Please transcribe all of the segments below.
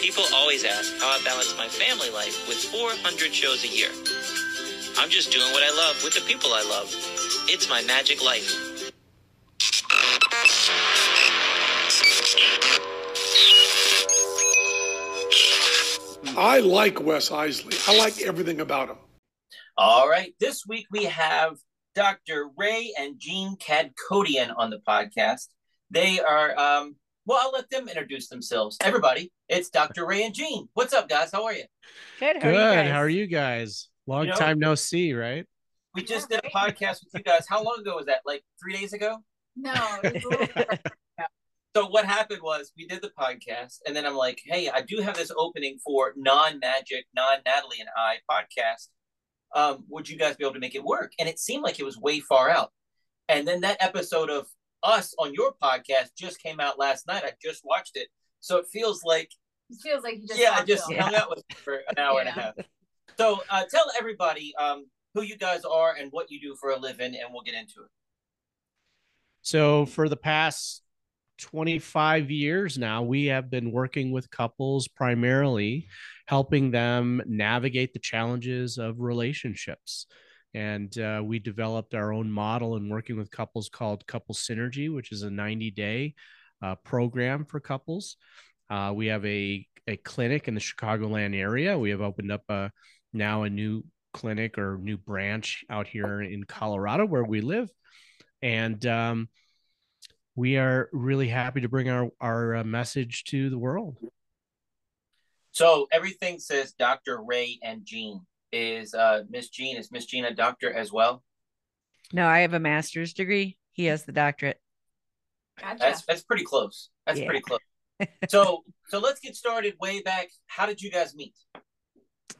People always ask how I balance my family life with 400 shows a year. I'm just doing what I love with the people I love. It's my magic life. I like Wes Iseli. I like everything about him. All right. This week we have Dr. Ray and Jean Kadkhodaian on the podcast. They are, um, well, I'll let them introduce themselves. Everybody, it's Dr. Ray and Jean. What's up, guys? How are you? Good. How Good. Are you guys? How are you guys? Long You know- time no see, right? We just did a podcast with you guys. How long ago was that? Like three days ago? No. it's a little bit- So what happened was we did the podcast, and then I'm like, "Hey, I do have this opening for non-magic, non-Natalie and I podcast. Um, would you guys be able to make it work?" And it seemed like it was way far out. And then that episode of us on your podcast just came out last night. I just watched it, so it feels like it feels like you just yeah, I just to him. hung out with you for an hour and a half. So uh, tell everybody um, who you guys are and what you do for a living, and we'll get into it. So for the past 25 years now, we have been working with couples primarily helping them navigate the challenges of relationships. And uh, we developed our own model in working with couples called Couple Synergy, which is a 90 day uh, program for couples. Uh, we have a, a clinic in the Chicagoland area. We have opened up a, now a new clinic or new branch out here in Colorado where we live. And um, we are really happy to bring our, our uh, message to the world. So everything says Dr. Ray and Jean. Is uh, Miss Jean is Miss Jean a doctor as well? No, I have a master's degree. He has the doctorate. Gotcha. That's that's pretty close. That's Yeah. pretty close. So so let's get started way back. How did you guys meet?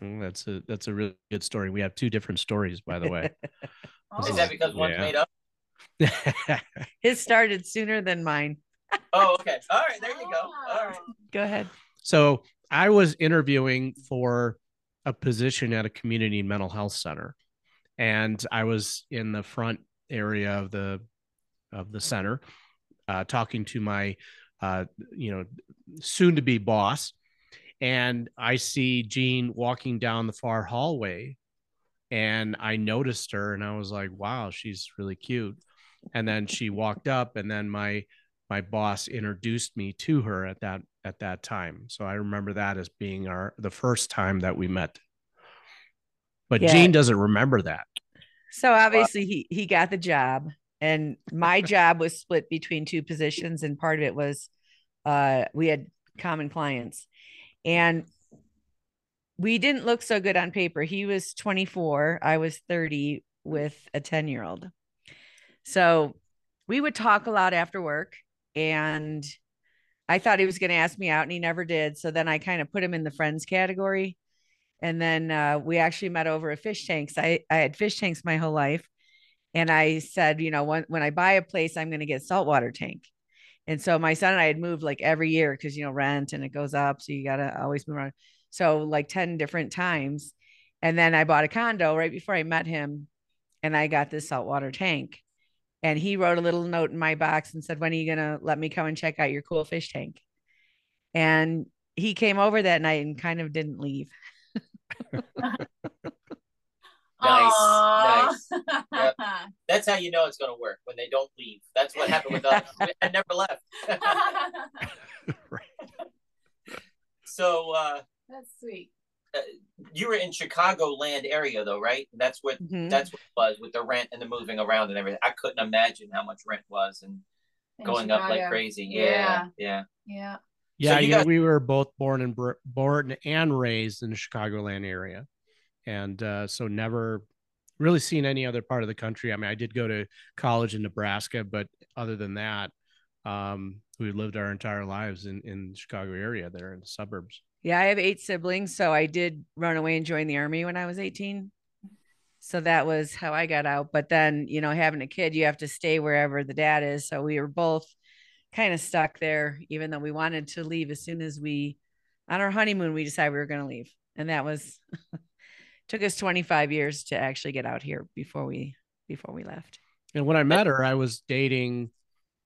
Mm, That's a that's a really good story. We have two different stories, by the way. Oh. Is that because one's Yeah. made up? His started sooner than mine. Oh, okay. All right, there you go. All right. Oh. Go ahead. so I was interviewing for a position at a community mental health center, and I was in the front area of the of the center, uh, talking to my uh, you know soon to be boss, and I see Jean walking down the far hallway, and I noticed her, and I was like, "Wow, she's really cute." And then she walked up, and then my my boss introduced me to her at that at that time. So I remember that as being our the first time that we met. But Yeah. Jean doesn't remember that. So obviously he he got the job and my job was split between two positions and part of it was uh we had common clients. And we didn't look so good on paper. He was 24, I was 30 with a 10-year-old. So we would talk a lot after work and I thought he was going to ask me out and he never did. So then I kind of put him in the friends category. And then uh, we actually met over a fish tanks. I, I had fish tanks my whole life. And I said, you know, when, when I buy a place, I'm going to get saltwater tank. And so my son and I had moved like every year because, you know, rent and it goes up. So you got to always move around. So like 10 different times. And then I bought a condo right before I met him and I got this saltwater tank. And he wrote a little note in my box and said, When are you going to let me come and check out your cool fish tank? And he came over that night and kind of didn't leave. Nice, Aw. Yep. That's how you know it's going to work when they don't leave. That's what happened with us. I never left. so uh, That's sweet. You were in Chicagoland area though, right? That's what Mhm. that's what it was with the rent and the moving around and everything. I couldn't imagine how much rent was and In going up like crazy. Yeah. Yeah, yeah. Yeah. Yeah, you you know, guys- we were both born and br- born and raised in the Chicagoland area, and uh, so never really seen any other part of the country. I mean, I did go to college in Nebraska, but other than that, um, we lived our entire lives in in the Chicago area, there in the suburbs. Yeah, I have eight siblings. So I did run away and join the army when I was 18. So that was how I got out. But then, you know, having a kid, you have to stay wherever the dad is. So we were both kind of stuck there, even though we wanted to leave as soon as we, on our honeymoon, we decided we were going to leave. And that was, took us 25 years to actually get out here before we, before we left. And when I met her, I was dating,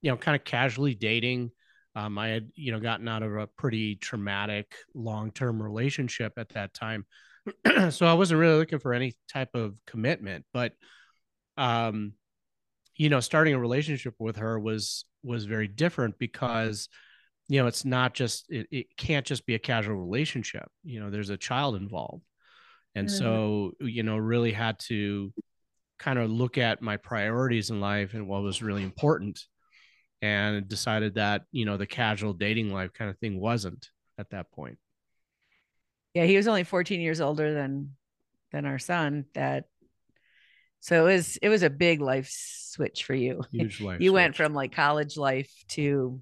you know, kind of casually dating Um, I had, you know, gotten out of a pretty traumatic long-term relationship at that time. so I wasn't really looking for any type of commitment, but um, you know, starting a relationship with her was was very different because you know it's not just it, it can't just be a casual relationship you know there's a child involved and Mhm. so you know really had to kind of look at my priorities in life and what was really important and decided that you know the casual dating life kind of thing wasn't at that point Yeah, he was only 14 years older than than our son. That so it was it was a big life switch for you. huge life you went from like college life to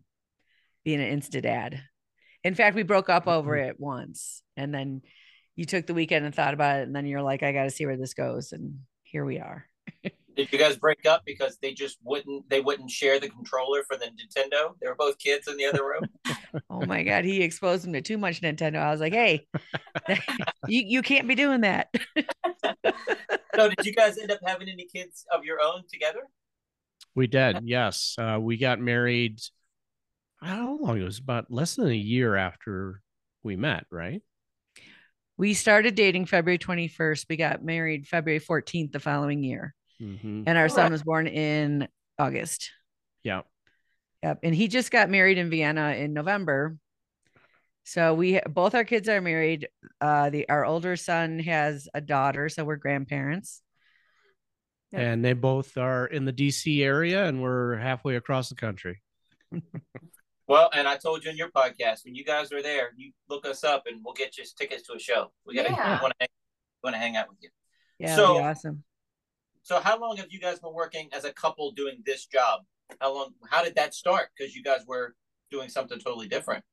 being an insta dad. In fact, we broke up over Mm-hmm. it once, and then you took the weekend and thought about it, and then you're like, I got to see where this goes, and here we are. Did you guys break up because they just wouldn't they wouldn't share the controller for the Nintendo? They were both kids in the other room. Oh my god, he exposed him to too much Nintendo. I was like, hey, you you can't be doing that. so did you guys end up having any kids of your own together? we did yes uh, we got married I don't know how long it was about less than a year after we met right We started dating February 21st. We got married February 14th the following year. Mm-hmm. And our son was born in August. yeah Yep. And he just got married in Vienna in November. So we both our kids are married. Uh the our older son has a daughter, so we're grandparents. Yeah. and they both are in the DC area and we're halfway across the country. Well, and I told you in your podcast when you guys are there, you look us up and we'll get you tickets to a show. We gotta Yeah. want to want hang out with you. Yeah, So- it'd be awesome. So how long have you guys been working as a couple doing this job? How long? How did that start? Because you guys were doing something totally different.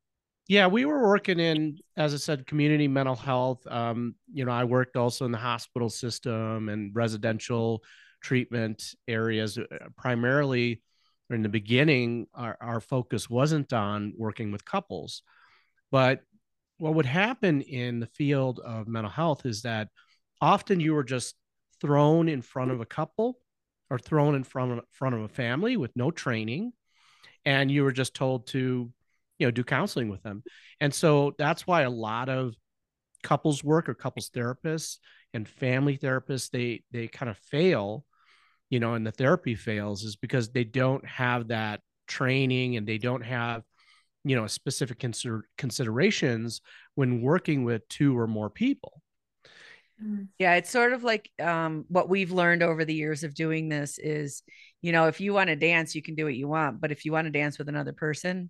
Yeah, we were working in, as I said, community mental health. Um, you know, I worked also in the hospital system and residential treatment areas. Uh, Primarily, in the beginning, our, our focus wasn't on working with couples. But what would happen in the field of mental health is that often you were just thrown in front of a couple or thrown in front of, front of a family with no training. And you were just told to you know do counseling with them and so that's why a lot of couples work or couples therapists and family therapists they they kind of fail you know and the therapy fails is because they don't have that training and they don't have you know specific consider- considerations when working with two or more people Yeah, it's sort of like um, what we've learned over the years of doing this is, you know, if you want to dance, you can do what you want. But if you want to dance with another person,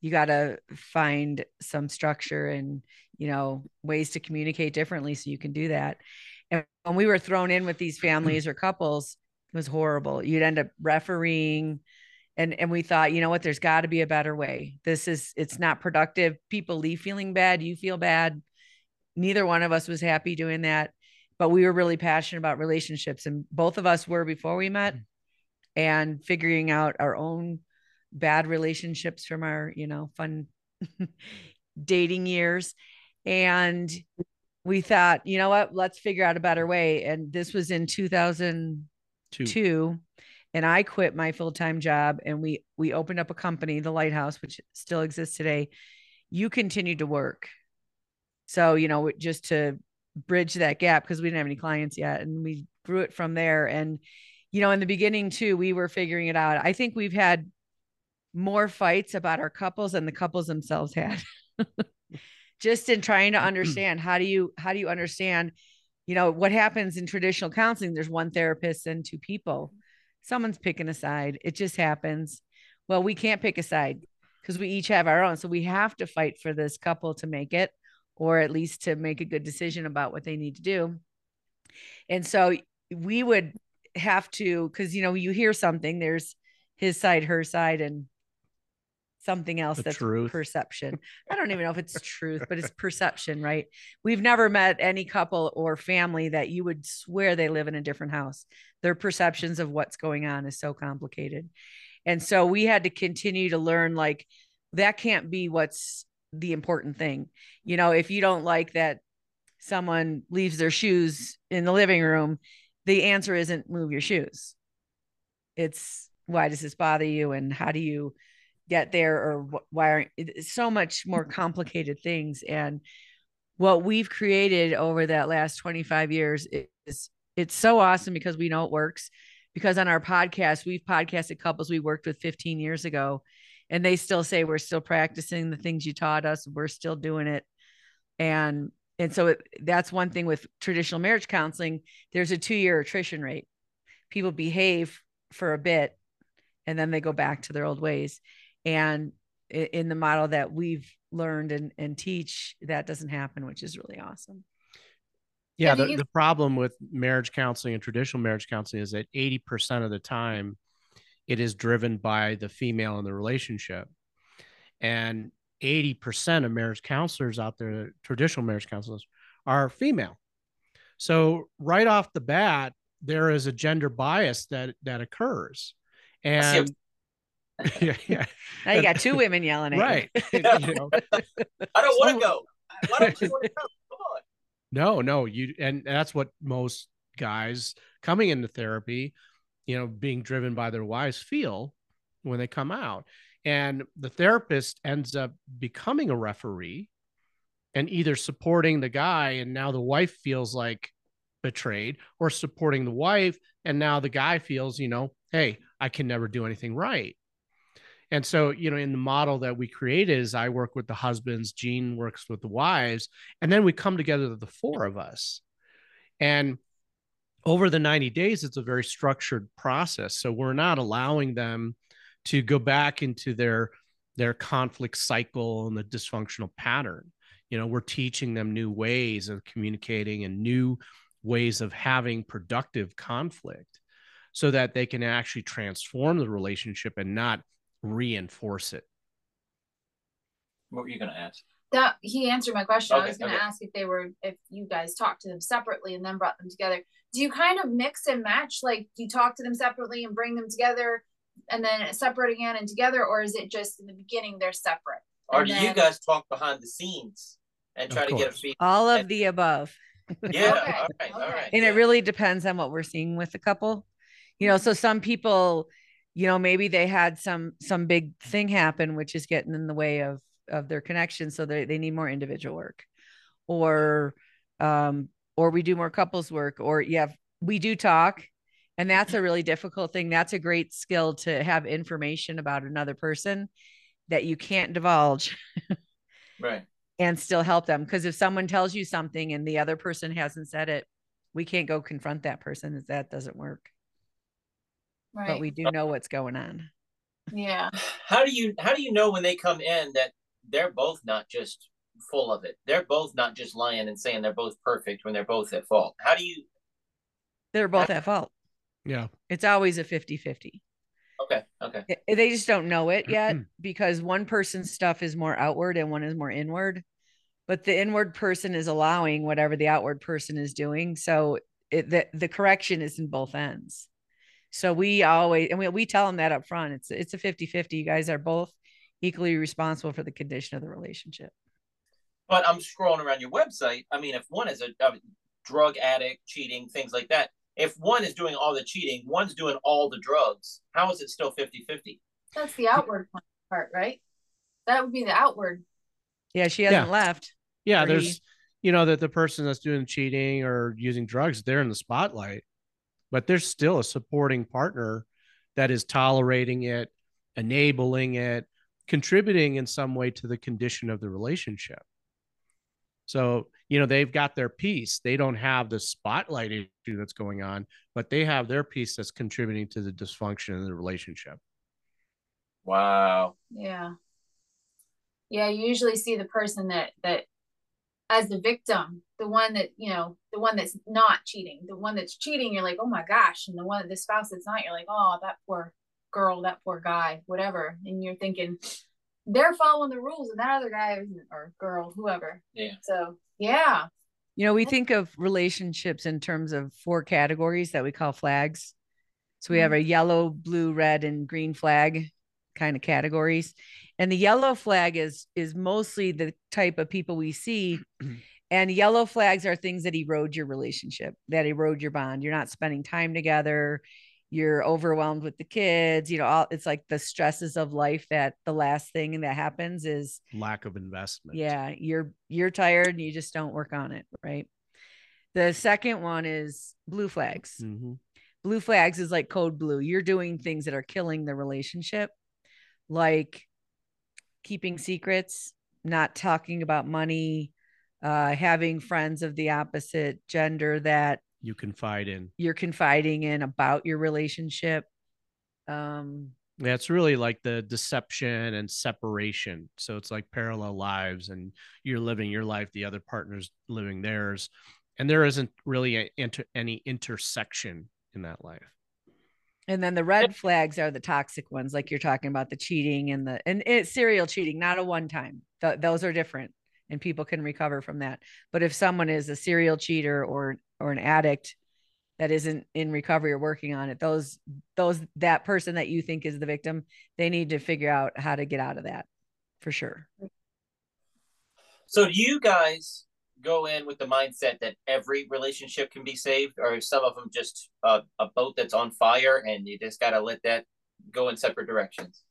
you got to find some structure and, you know, ways to communicate differently so you can do that. And when we were thrown in with these families or couples, it was horrible. You'd end up refereeing. And, and we thought, you know what, there's got to be a better way. This is, it's not productive. People leave feeling bad. You feel bad neither one of us was happy doing that but we were really passionate about relationships and both of us were before we met mm-hmm. and figuring out our own bad relationships from our you know fun dating years. And we thought you know what? Let's figure out a better way. And this was in 2002 too and i quit my full-time job and we we opened up a company the lighthouse which still exists today. You continued to work so, you know, just to bridge that gap because we didn't have any clients yet and we grew it from there. And, you know, in the beginning too, we were figuring it out. I think we've had more fights about our couples than the couples themselves had. just in trying to understand how do you how do you understand, you know, what happens in traditional counseling? There's one therapist and two people. Someone's picking a side. It just happens. Well, we can't pick a side because we each have our own. So we have to fight for this couple to make it or at least to make a good decision about what they need to do. And so we would have to, because you know, you hear something, there's his side, her side, and something else The that's truth. perception. I don't even know if it's truth, but it's perception, right? We've never met any couple or family that you would swear they live in a different house. Their perceptions of what's going on is so complicated. And so we had to continue to learn like that can't be what's the important thing. You know, if you don't like that someone leaves their shoes in the living room, the answer isn't move your shoes. It's why does this bother you and how do you get there or why aren't it's so much more complicated things and what we've created over that last 25 years is it's so awesome because we know it works because on our podcast we've podcasted couples we worked with 15 years ago and they still say we're still practicing the things you taught us. We're still doing it. And and so it, that's one thing with traditional marriage counseling. There's a two year attrition rate. People behave for a bit and then they go back to their old ways. And in the model that we've learned and, and teach that doesn't happen which is really awesome. Yeah, Yeah, the, the problem with marriage counseling and traditional marriage counseling is that 80% of the time it is driven by the female in the relationship. And 80% of marriage counselors out there, traditional marriage counselors, are female. So right off the bat, there is a gender bias that that occurs. And yeah, yeah, now you got two women yelling at you. right. know, I don't want Some- to go. Why don't you want to go? Come on. No, no, you and that's what most guys coming into therapy, you know, being driven by their wives feel when they come out. And the therapist ends up becoming a referee and either supporting the guy and now the wife feels like betrayed or supporting the wife and now the guy feels, you know, hey, I can never do anything right. And so, you know, in the model that we created is I work with the husbands, Jean works with the wives, and then we come together the four of us. And over the 90 days, it's a very structured process. So we're not allowing them to go back into their their conflict cycle and the dysfunctional pattern. You know, we're teaching them new ways of communicating and new ways of having productive conflict so that they can actually transform the relationship and not reinforce it. What were you gonna ask? That he answered my question. I was going to okay. ask if they were if you guys talked to them separately and then brought them together. Do you kind of mix and match? Like, do you talk to them separately and bring them together, and then separate again and together, or is it just in the beginning they're separate? Or And do you guys talk behind the scenes and try to get a course. feel? all of the above Yeah. Okay, All right. All okay. right. and yeah. it really depends on what we're seeing with the couple you know so mm-hmm. some people you know maybe they had some some big thing happen which is getting in the way of of their connection so they, they need more individual work or um or we do more couples work or yeah we do talk and that's a really difficult thing that's a great skill to have information about another person that you can't divulge Right. and still help them because if someone tells you something and the other person hasn't said it we can't go confront that person that doesn't work Right. but we do know what's going on yeah. How do you how do you know when they come in that they're both not just full of it? They're both not just lying and saying they're both perfect when they're both at fault. How do you? they're both at fault Yeah. it's always a 50-50 Okay. Okay. They just don't know it yet because one person's stuff is more outward and one is more inward but the inward person is allowing whatever the outward person is doing so it, the, the correction is in both ends so we always and we, we tell them that up front it's it's a 50-50 you guys are both equally responsible for the condition of the relationship But I'm scrolling around your website. I mean, if one is a, a drug addict, cheating, things like that. If one is doing all the cheating, one's doing all the drugs. How is it still 50-50? That's the outward part, right? That would be the outward. yeah she hasn't left Yeah, Or there's he- you know that the person that's doing cheating or using drugs, they're in the spotlight, but there's still a supporting partner that is tolerating it, enabling it, contributing in some way to the condition of the relationship. So, you know, they've got their piece. They don't have the spotlight issue that's going on, but they have their piece that's contributing to the dysfunction in the relationship. Wow. Yeah. Yeah, you usually see the person that that as the victim, the one that, you know, the one that's not cheating. The one that's cheating, you're like, "Oh my gosh." And the one the spouse that's not, you're like, "Oh, that poor girl, that poor guy, whatever." And you're thinking they're following the rules and that other guy isn't or girl, whoever. Yeah. So, yeah. You know, we think of relationships in terms of four categories that we call flags. So we have a mm-hmm. yellow, blue, red, and green flag kind of categories. And the yellow flag is is mostly the type of people we see. And yellow flags are things that erode your relationship, that erode your bond. You're not spending time together. You're overwhelmed with the kids you know all it's like the stresses of life that the last thing that happens is lack of investment. Yeah you're you're tired and you just don't work on it right? The second one is blue flags. Mhm. blue flags is like code blue. You're doing things that are killing the relationship like keeping secrets not talking about money uh having friends of the opposite gender that you confide in. You're confiding in about your relationship. Um Yeah, it's really like the deception and separation. So it's like parallel lives, and you're living your life, the other partner's living theirs, and there isn't really a, inter, any intersection in that life. and then the red flags are the toxic ones like you're talking about the cheating and the and it's serial cheating not a one time. Th- those are different and people can recover from that. But if someone is a serial cheater or or an addict that isn't in recovery or working on it those those that person that you think is the victim they need to figure out how to get out of that for sure So do you guys go in with the mindset that every relationship can be saved, or is some of them just a, a boat that's on fire and you just got to let that go in separate directions?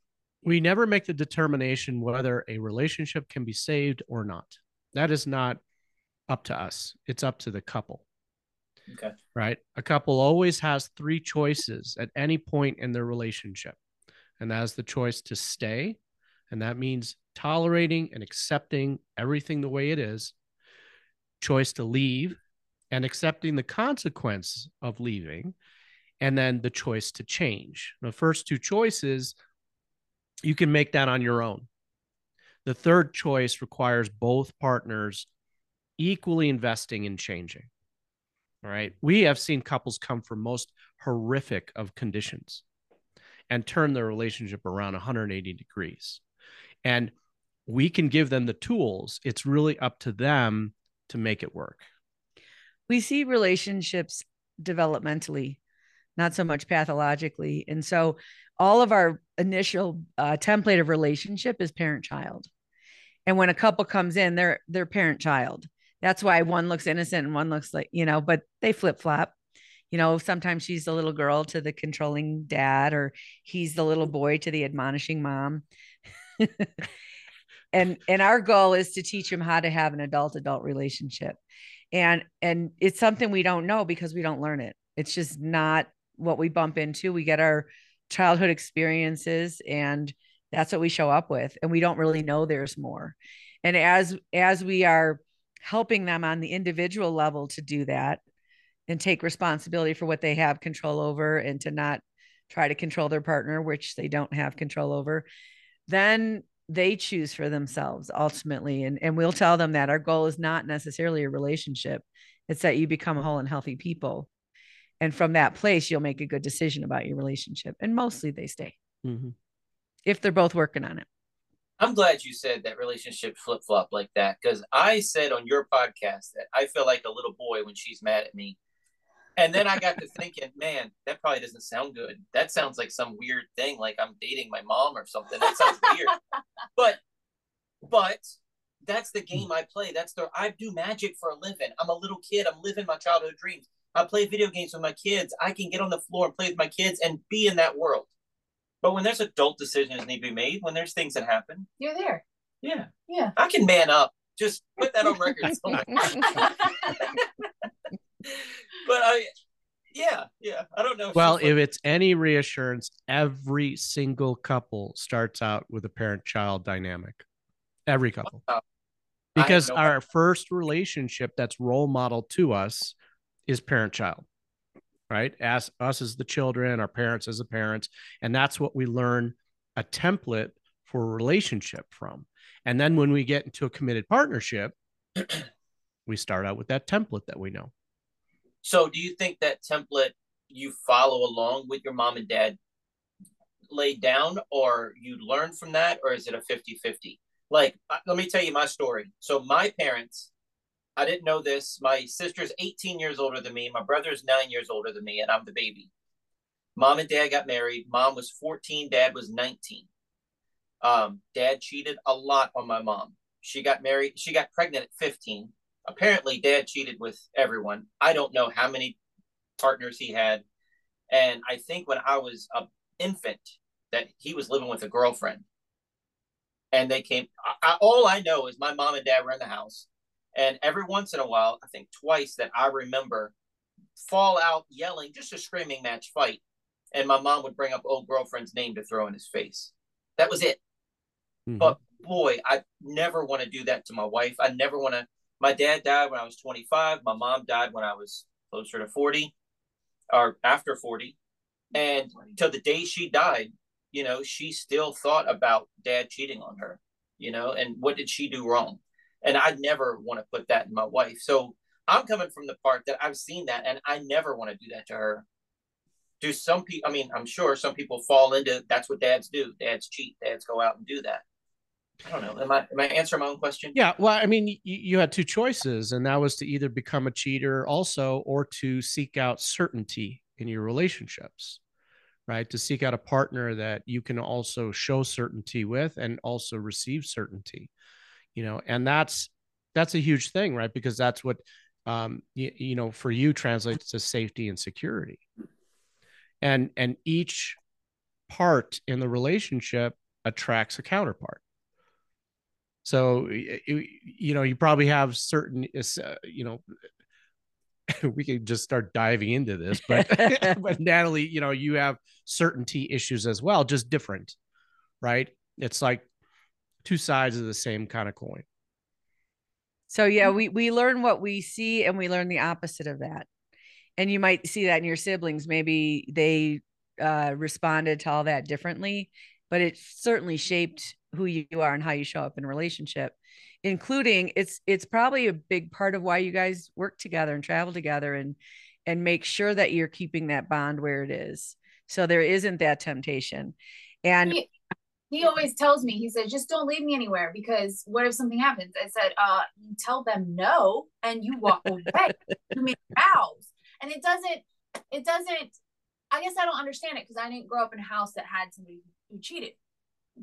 We never make the determination whether a relationship can be saved or not. That is not up to us. It's up to the couple. Okay. right? A couple always has three choices at any point in their relationship. And that is the choice to stay. And that means tolerating and accepting everything the way it is, choice to leave and accepting the consequence of leaving, and then the choice to change. The first two choices, you can make that on your own. The third choice requires both partners equally investing in changing. Right. We have seen couples come from most horrific of conditions and turn their relationship around 180 degrees. And we can give them the tools. It's really up to them to make it work. we see relationships developmentally, not so much pathologically. And so all of our initial uh, template of relationship is parent child. And when a couple comes in, they're they're parent child. That's why one looks innocent and one looks like, you know, but they flip flop. You know, sometimes she's the little girl to the controlling dad, or he's the little boy to the admonishing mom. and and our goal is to teach them how to have an adult adult relationship. And and it's something we don't know because we don't learn it. It's just not what we bump into. We get our childhood experiences and that's what we show up with. And we don't really know there's more. And as as we are helping them on the individual level to do that and take responsibility for what they have control over and to not try to control their partner which they don't have control over then they choose for themselves ultimately. And and we'll tell them that. Our goal is not necessarily a relationship. It's that you become a whole and healthy people. And from that place you'll make a good decision about your relationship. And mostly they stay. Mhm. if they're both working on it I'm glad you said that relationship flip flop like that because I said on your podcast that I feel like a little boy when she's mad at me. And then I got to thinking, man, that probably doesn't sound good. That sounds like some weird thing, like I'm dating my mom or something. That sounds weird. But, but that's the hmm. game I play. That's the I do magic for a living. I'm a little kid. I'm living my childhood dreams. I play video games with my kids. I can get on the floor and play with my kids and be in that world. But when there's adult decisions need to be made, when there's things that happen, You're there. yeah, Yeah. I can man up. Just put that on record but I, yeah, yeah. I don't know. If Well, if like- it's any reassurance, every single couple starts out with a parent child dynamic. Every couple. Wow. Because know. our first relationship that's role model to us is parent child, right? As us as the children, our parents as the parents. And that's what we learn a template for a relationship from. And then when we get into a committed partnership, we start out with that template that we know. so, do you think that template you follow along with your mom and dad laid down, or you learn from that, or is it a 50 50? Like, uh, let me tell you my story. So, my parents, I didn't know this. My sister's 18 years older than me. My brother's nine years older than me, and I'm the baby. Mom and dad got married. Mom was 14, dad was 19. Um, dad cheated a lot on my mom. She got married, she got pregnant at 15. Apparently, dad cheated with everyone. I don't know how many partners he had. And I think when I was an infant, that he was living with a girlfriend. And they came. I, all I know is my mom and dad were in the house, and every once in a while, I think twice that I remember, fall out yelling, just a screaming match fight, and my mom would bring up old girlfriend's name to throw in his face. That was it. Mm-hmm. But boy, I never want to do that to my wife. I never want to. My dad died when I was 25. My mom died when I was closer to 40 or after 40. And till the day she died, you know, she still thought about dad cheating on her, you know, and what did she do wrong? And I never want to put that in my wife. So I'm coming from the part that I've seen that and I never want to do that to her. Do some people, I mean, I'm sure some people fall into that's what dads do. Dads cheat, dads go out and do that. I don't know. Am I am I answering my own question? Yeah. Well, I mean, you, you had two choices, and that was to either become a cheater also or to seek out certainty in your relationships, right? To seek out a partner that you can also show certainty with and also receive certainty, you know, and that's that's a huge thing, right? Because that's what um you, you know for you translates to safety and security. And and each part in the relationship attracts a counterpart so you know, you probably have certain, uh, you know, we could just start diving into this, but but Natalie, you know, you have certainty issues as well, just different, right? It's like two sides of the same kind of coin. So yeah, we we learn what we see and we learn the opposite of that. And you might see that in your siblings. Maybe they uh, responded to all that differently, but it certainly shaped who you are and how you show up in a relationship including it's it's probably a big part of why you guys work together and travel together and and make sure that you're keeping that bond where it is so there isn't that temptation and he, always tells me he said just don't leave me anywhere because what if something happens? I said uh you tell them no and you walk away. You make vows. And it doesn't it doesn't i guess i don't understand it because i didn't grow up in a house that had somebody who cheated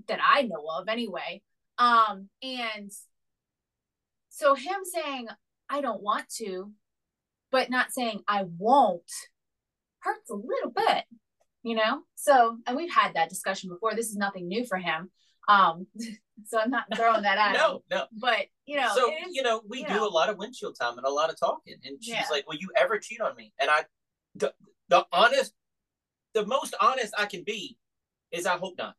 that I know of anyway. Um, and so him saying, I don't want to, but not saying I won't hurts a little bit, you know? So, and we've had that discussion before. This is nothing new for him. Um, so I'm not throwing that out. no, no. But you know, so is, you know, we you do know. a lot of windshield time and a lot of talking. And she's yeah. like, Will you ever cheat on me? And I the, the honest the most honest I can be is I hope not.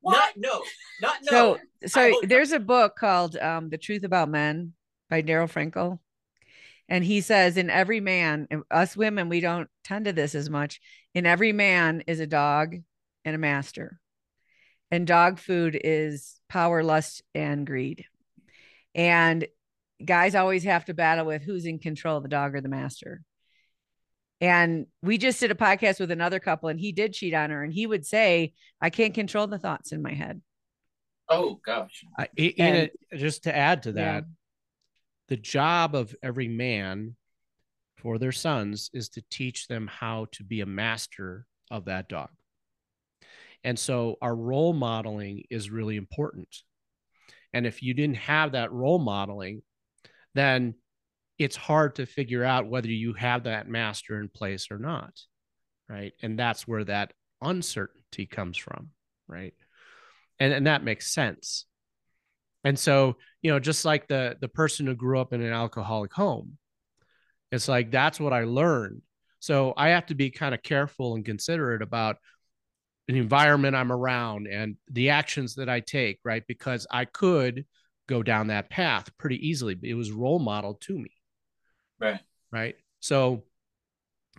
What? Not no, not no. So, so there's a book called um, "The Truth About Men" by Daryl Frankel, and he says, "In every man, us women, we don't tend to this as much. In every man is a dog and a master, and dog food is power, lust, and greed, and." Guys always have to battle with who's in control, the dog or the master. And we just did a podcast with another couple, and he did cheat on her, and he would say, "I can't control the thoughts in my head." Oh gosh! I, and, it, just to add to that, yeah. the job of every man for their sons is to teach them how to be a master of that dog. And so our role modeling is really important. And if you didn't have that role modeling, then it's hard to figure out whether you have that master in place or not right and that's where that uncertainty comes from right and and that makes sense and so you know just like the the person who grew up in an alcoholic home it's like that's what i learned so i have to be kind of careful and considerate about the environment i'm around and the actions that i take right because i could go down that path pretty easily it was role modeled to me Right. Right. So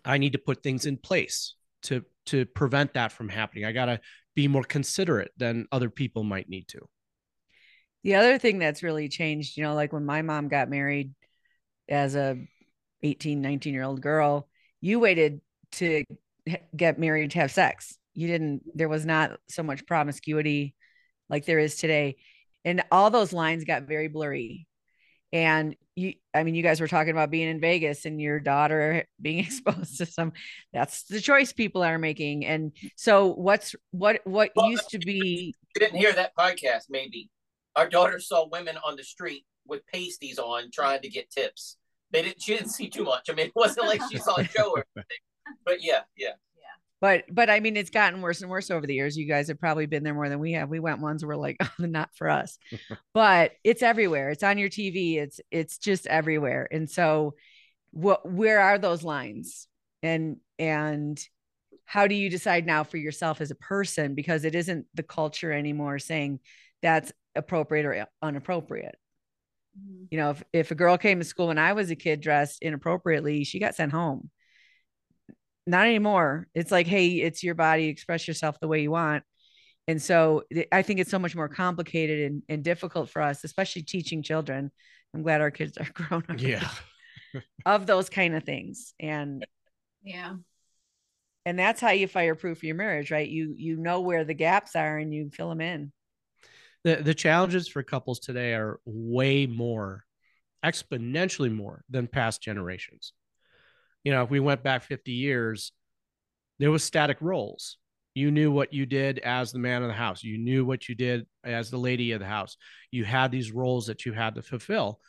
I need to put things in place to to prevent that from happening. I got to be more considerate than other people might need to. The other thing that's really changed, you know, like when my mom got married as a 18, 19 year old girl, you waited to get married to have sex. You didn't, there was not so much promiscuity like there is today. And all those lines got very blurry and you i mean you guys were talking about being in vegas and your daughter being exposed to some that's the choice people are making and so what's what what well, used to be You didn't hear that podcast maybe our daughter saw women on the street with pasties on trying to get tips they didn't she didn't see too much i mean it wasn't like she saw a show or anything but yeah, yeah. but but I mean, it's gotten worse and worse over the years. You guys have probably been there more than we have. We went ones where we're like, oh, not for us, but it's everywhere. It's on your TV. It's it's just everywhere. And so, what where are those lines? And and how do you decide now for yourself as a person because it isn't the culture anymore saying that's appropriate or inappropriate. Mm-hmm. You know, if if a girl came to school when I was a kid dressed inappropriately, she got sent home not anymore. It's like, hey, it's your body, express yourself the way you want. And so I think it's so much more complicated and, and difficult for us, especially teaching children. I'm glad our kids are grown up. Yeah. of those kind of things. And Yeah. and that's how you fireproof your marriage, right? You you know where the gaps are and you fill them in. The the challenges for couples today are way more, exponentially more than past generations. You know, if we went back 50 years, there was static roles. You knew what you did as the man of the house. You knew what you did as the lady of the house. You had these roles that you had to fulfill.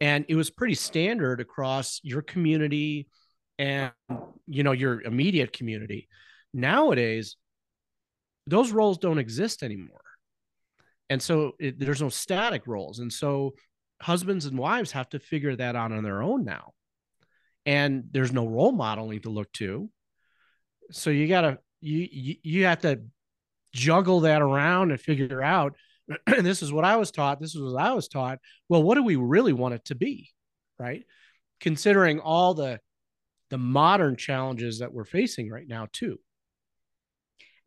And it was pretty standard across your community and you know your immediate community. Nowadays, those roles don't exist anymore. And so it, there's no static roles. And so husbands and wives have to figure that out on their own now. And there's no role modeling to look to. So you got to you, you you have to juggle that around and figure out and this is what I was taught, this is what I was taught. Well, what do we really want it to be? Right? Considering all the the modern challenges that we're facing right now too.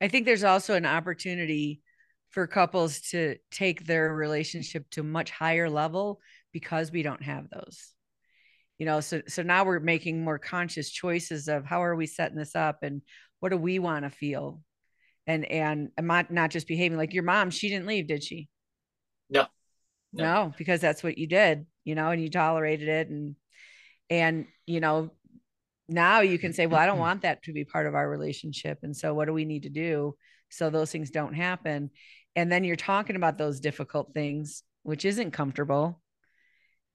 I think there's also an opportunity for couples to take their relationship to a much higher level because we don't have those. You know, so so now we're making more conscious choices of how are we setting this up and what do we want to feel? And and not not just behaving like your mom, she didn't leave, did she? No. No, No. because that's what you did, you know, and you tolerated it and and you know, now you can say, well, I don't want that to be part of our relationship. And so what do we need to do so those things don't happen? And then you're talking about those difficult things, which isn't comfortable.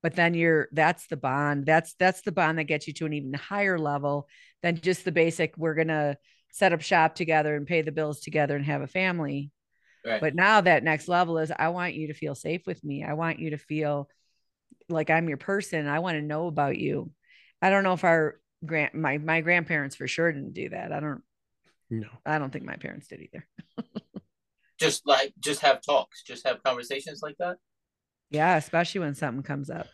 But then you're that's the bond. That's that's the bond that gets you to an even higher level than just the basic we're gonna set up shop together and pay the bills together and have a family. Right. But now that next level is I want you to feel safe with me. I want you to feel like I'm your person. I want to know about you. I don't know if our grand my my grandparents for sure didn't do that. I don't No. I don't think my parents did either. just like just have talks, just have conversations like that. Yeah, especially when something comes up.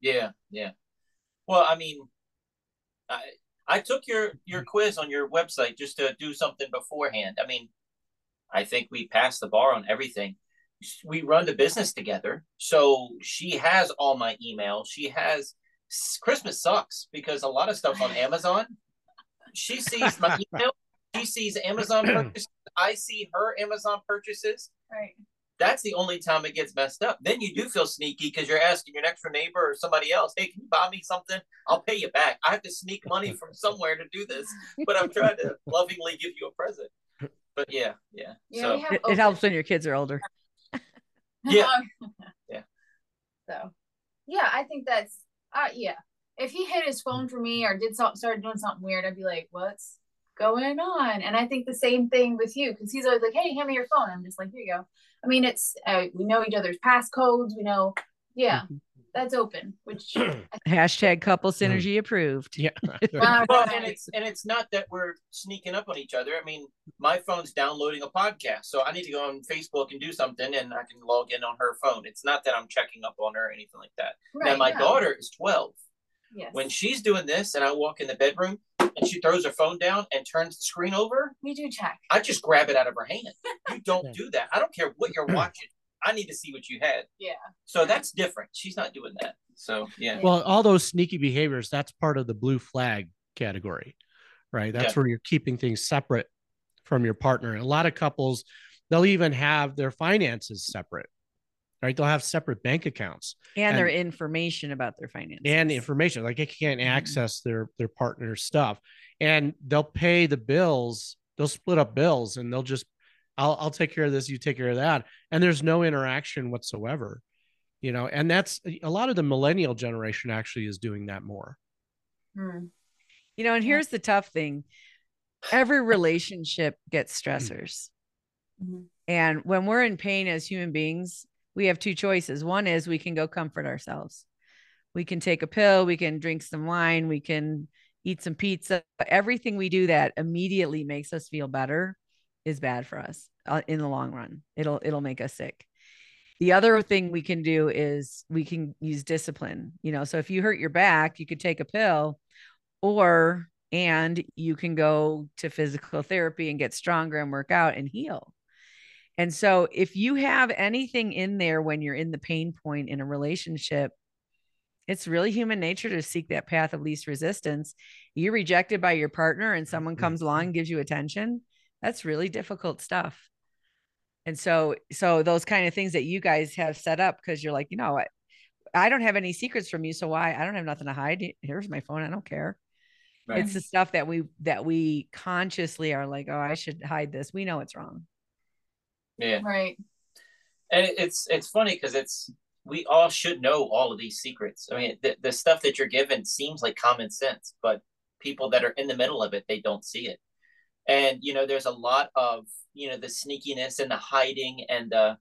Yeah, yeah. Well, I mean, I I took your your quiz on your website just to do something beforehand. I mean, I think we passed the bar on everything. We run the business together, so she has all my email. She has Christmas sucks because a lot of stuff on Amazon. She sees my email. She sees Amazon purchases. I see her Amazon purchases. Right. That's the only time it gets messed up. Then you do feel sneaky because you're asking your next door neighbor or somebody else, "Hey, can you buy me something? I'll pay you back." I have to sneak money from somewhere to do this, but I'm trying to lovingly give you a present. But yeah, yeah. Yeah, so It, it helps when your kids are older. Yeah. Yeah. So, yeah, I think that's uh yeah. If he hit his phone for me or did something, started doing something weird, I'd be like, "What's going on?" And I think the same thing with you because he's always like, "Hey, hand me your phone." I'm just like, "Here you go." I mean, it's uh, we know each other's passcodes. We know, yeah, that's open. Which Hashtag couple synergy approved. Yeah. well, and it's and it's not that we're sneaking up on each other. I mean, my phone's downloading a podcast, so I need to go on Facebook and do something, and I can log in on her phone. It's not that I'm checking up on her or anything like that. now, my yeah, daughter is 12. yes. When she's doing this, and I walk in the bedroom, and she throws her phone down and turns the screen over, we do check. I just grab it out of her hand. You don't do that. I don't care what you're mm. watching. I need to see what you had. Yeah. So that's different. She's not doing that. So yeah. Well, all those sneaky behaviors, that's part of the blue flag category, right? That's Yeah. where you're keeping things separate from your partner. And a lot of couples, they'll even have their finances separate, right? They'll have separate bank accounts And, their information about their finances. and information. Like they can't Mhm. access their their partner's stuff. And they'll pay the bills, they'll split up bills and they'll just I'll I'll take care of this, you take care of that. And there's no interaction whatsoever. You know, and that's a lot of the millennial generation actually is doing that more. Hmm. You know, and here's the tough thing every relationship gets stressors. Mhm. And when we're in pain as human beings, we have two choices. One is we can go comfort ourselves. We can take a pill, we can drink some wine, we can eat some pizza. Everything we do that immediately makes us feel better is bad for us uh, in the long run. It'll it'll make us sick. The other thing we can do is we can use discipline. You know, so if you hurt your back, you could take a pill or and you can go to physical therapy and get stronger and work out and heal. And so if you have anything in there when you're in the pain point in a relationship, it's really human nature to seek that path of least resistance. You're rejected by your partner and someone mm-hmm. comes along and gives you attention. That's really difficult stuff. And so so those kind of things that you guys have set up because you're like, you know what? I don't have any secrets from you, so why? I don't have nothing to hide. Here's my phone. I don't care. Right. It's the stuff that we that we consciously are like, oh, I should hide this. We know it's wrong. Yeah. Right. and it's it's funny because it's we all should know all of these secrets. I mean, the, the stuff that you're given seems like common sense, but people that are in the middle of it, they don't see it. And you know, there's a lot of you know the sneakiness and the hiding and the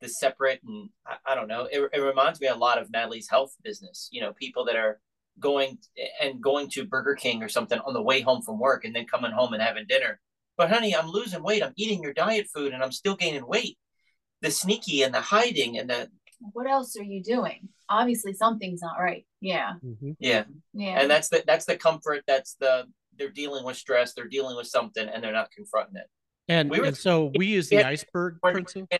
the separate and I, I don't know. It, it reminds me a lot of Natalie's health business. You know, people that are going and going to Burger King or something on the way home from work and then coming home and having dinner. But honey, I'm losing weight. I'm eating your diet food and I'm still gaining weight. The sneaky and the hiding and the What else are you doing? Obviously, something's not right. Yeah. Mhm. yeah, Yeah. and that's the that's the comfort. That's the they're dealing with stress. They're dealing with something and they're not confronting it. And, We were- and so we use the Yeah. iceberg We're- principle.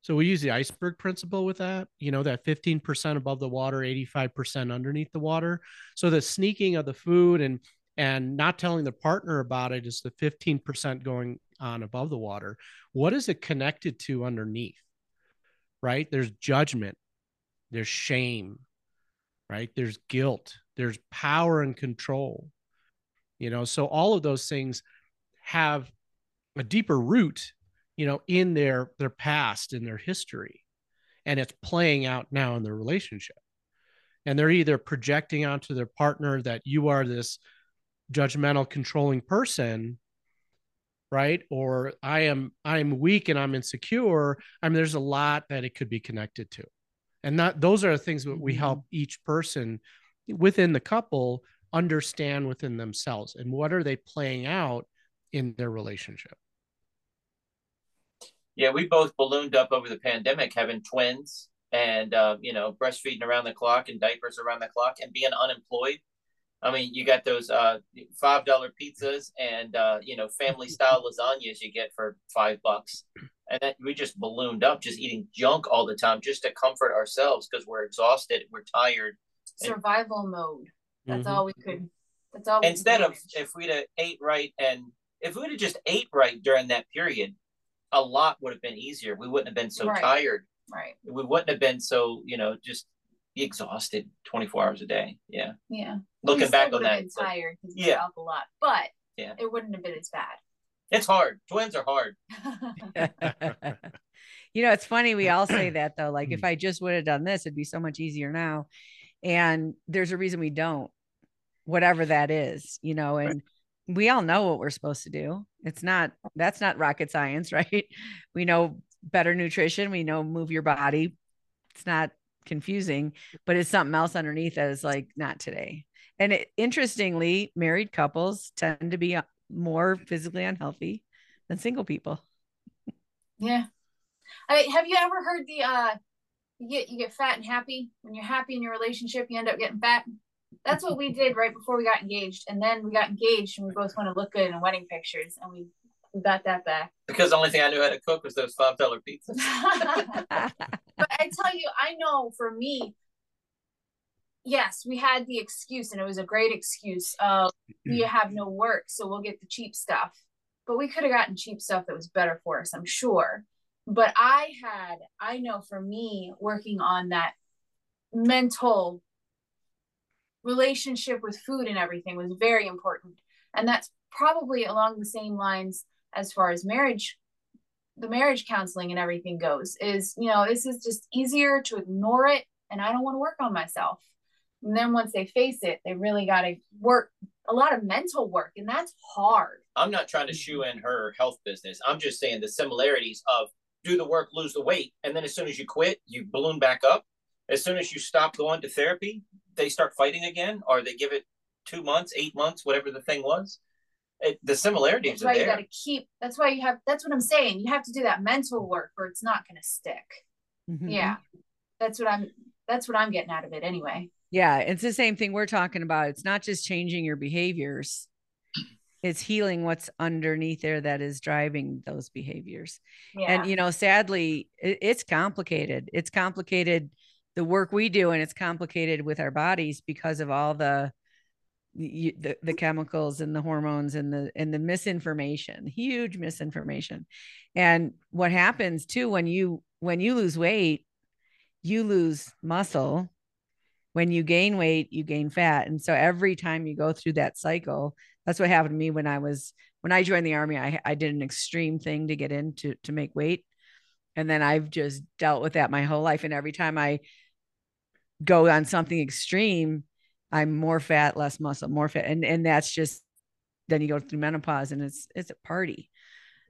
So we use the iceberg principle with that, you know, that 15% above the water, 85% underneath the water. So the sneaking of the food and and not telling the partner about it is the 15% going on above the water. What is it connected to underneath? Right? There's judgment, there's shame, right? There's guilt, there's power and control. You know, so all of those things have a deeper root you know in their their past in their history and it's playing out now in their relationship and they're either projecting onto their partner that you are this judgmental controlling person right? Or i am i am weak and i'm insecure. I mean there's a lot that it could be connected to. And that those are the things that we help each person within the couple understand within themselves and what are they playing out in their relationship. Yeah, we both ballooned up over the pandemic, having twins and uh, you know breastfeeding around the clock and diapers around the clock and being unemployed. I mean, you got those uh, five dollar pizzas and uh, you know family style lasagnas you get for five bucks, and then we just ballooned up, just eating junk all the time, just to comfort ourselves because we're exhausted, we're tired. Survival mode. That's Mhm. all we could. That's all. we could Instead of if we'd have ate right and if we'd have just ate right during that period, a lot would have been easier. We wouldn't have been so Right. tired. right. we wouldn't have been so you know just be exhausted 24 hours a day yeah Yeah. looking back on that been it's tired because we Yeah. up a lot, but Yeah. it wouldn't have been as bad. it's hard twins are hard you know, it's funny. We all say that though. Like, if mm. I just would have done this, it'd be so much easier now. And there's a reason we don't, whatever that is, you know, and we all know what we're supposed to do. It's not, that's not rocket science, right? We know better nutrition, we know move your body. It's not confusing, but it's something else underneath that is like, not today. And it, interestingly, married couples tend to be uh, more physically unhealthy than single people. yeah. I have you ever heard the uh you get you get fat and happy when you're happy in your relationship you end up getting fat that's what we did right before we got engaged and then we got engaged and we both want to look good in wedding pictures and we got that back because the only thing i knew how to cook was those five dollar pizzas but I tell you, I know for me, yes, we had the excuse, and it was a great excuse of mm-hmm. we have no work, so we'll get the cheap stuff. But we could have gotten cheap stuff that was better for us, I'm sure. But I had, I know for me, working on that mental relationship with food and everything was very important. And that's probably along the same lines as far as marriage the marriage counseling and everything goes is you know this is just easier to ignore it and i don't want to work on myself and then once they face it they really got to work a lot of mental work and that's hard I'm not trying to shoe in her health business. I'm just saying the similarities of do the work, lose the weight, and then as soon as you quit, you balloon back up. As soon as you stop going to therapy, they start fighting again, or they give it two months, eight months, whatever the thing was. It, the similarities that's are why you got to keep that's why you have that's what i'm saying you have to do that mental work or it's not going to stick Mhm. yeah that's what i'm that's what i'm getting out of it anyway Yeah, it's the same thing we're talking about. It's not just changing your behaviors. It's healing what's underneath there that is driving those behaviors. yeah And you know, sadly, it, it's complicated. It's complicated the work we do and it's complicated with our bodies because of all the the, the the chemicals and the hormones and the and the misinformation, huge misinformation. And what happens too when you when you lose weight, you lose muscle. When you gain weight you gain fat. And so every time you go through that cycle that's what happened to me when i was when i joined the army i, I did an extreme thing to get in to, to make weight. And then i've just dealt with that my whole life. And every time i go on something extreme i'm more fat less muscle more fat and and that's just then you go through menopause and it's it's a party.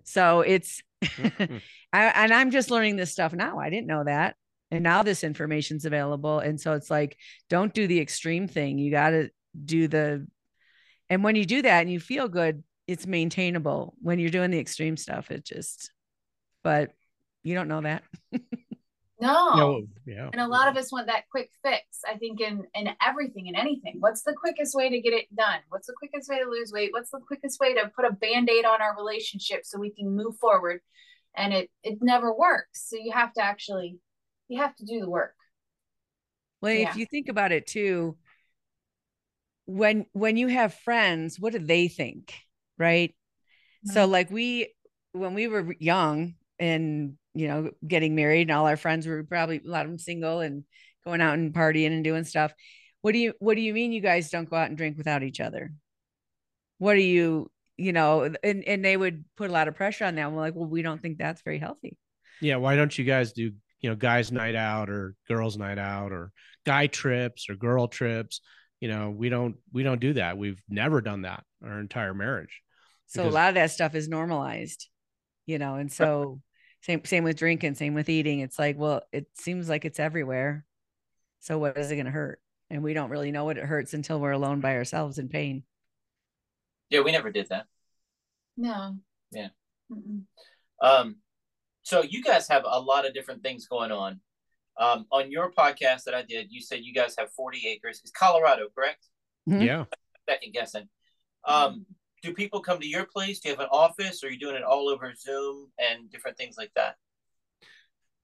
So it's Mhm. I, and i'm just learning this stuff now. I didn't know that. And now this information's available. And so it's like don't do the extreme thing. You got to do the and when you do that and you feel good it's maintainable. When you're doing the extreme stuff it just but you don't know that no. No, yeah. and a lot of us want that quick fix i think in in everything and anything. What's the quickest way to get it done? What's the quickest way to lose weight? What's the quickest way to put a band-aid on our relationship so we can move forward? And it it never works. So you have to actually you have to do the work. Well Yeah. if you think about it too when when you have friends what do they think right? So mm-hmm. like we when we were young and you know getting married and all our friends were probably a lot of them single and going out and partying and doing stuff what do you what do you mean you guys don't go out and drink without each other what do you you know and and they would put a lot of pressure on that we're like well we don't think that's very healthy Yeah. Why don't you guys do, you know, guys' night out or girls' night out or guy trips or girl trips? You know, we don't we don't do that. We've never done that our entire marriage. so Because- a lot of that stuff is normalized you know and so same same with drinking same with eating it's like well it seems like it's everywhere so what is it going to hurt and we don't really know what it hurts until we're alone by ourselves in pain yeah, we never did that. no Yeah. Mm-mm. Um, so you guys have a lot of different things going on. Um, on your podcast that I did, you said you guys have 40 acres. It's Colorado, correct? Mhm. Yeah. Second guessing. Um, do people come to your place? Do you have an office? Or are you doing it all over Zoom and different things like that?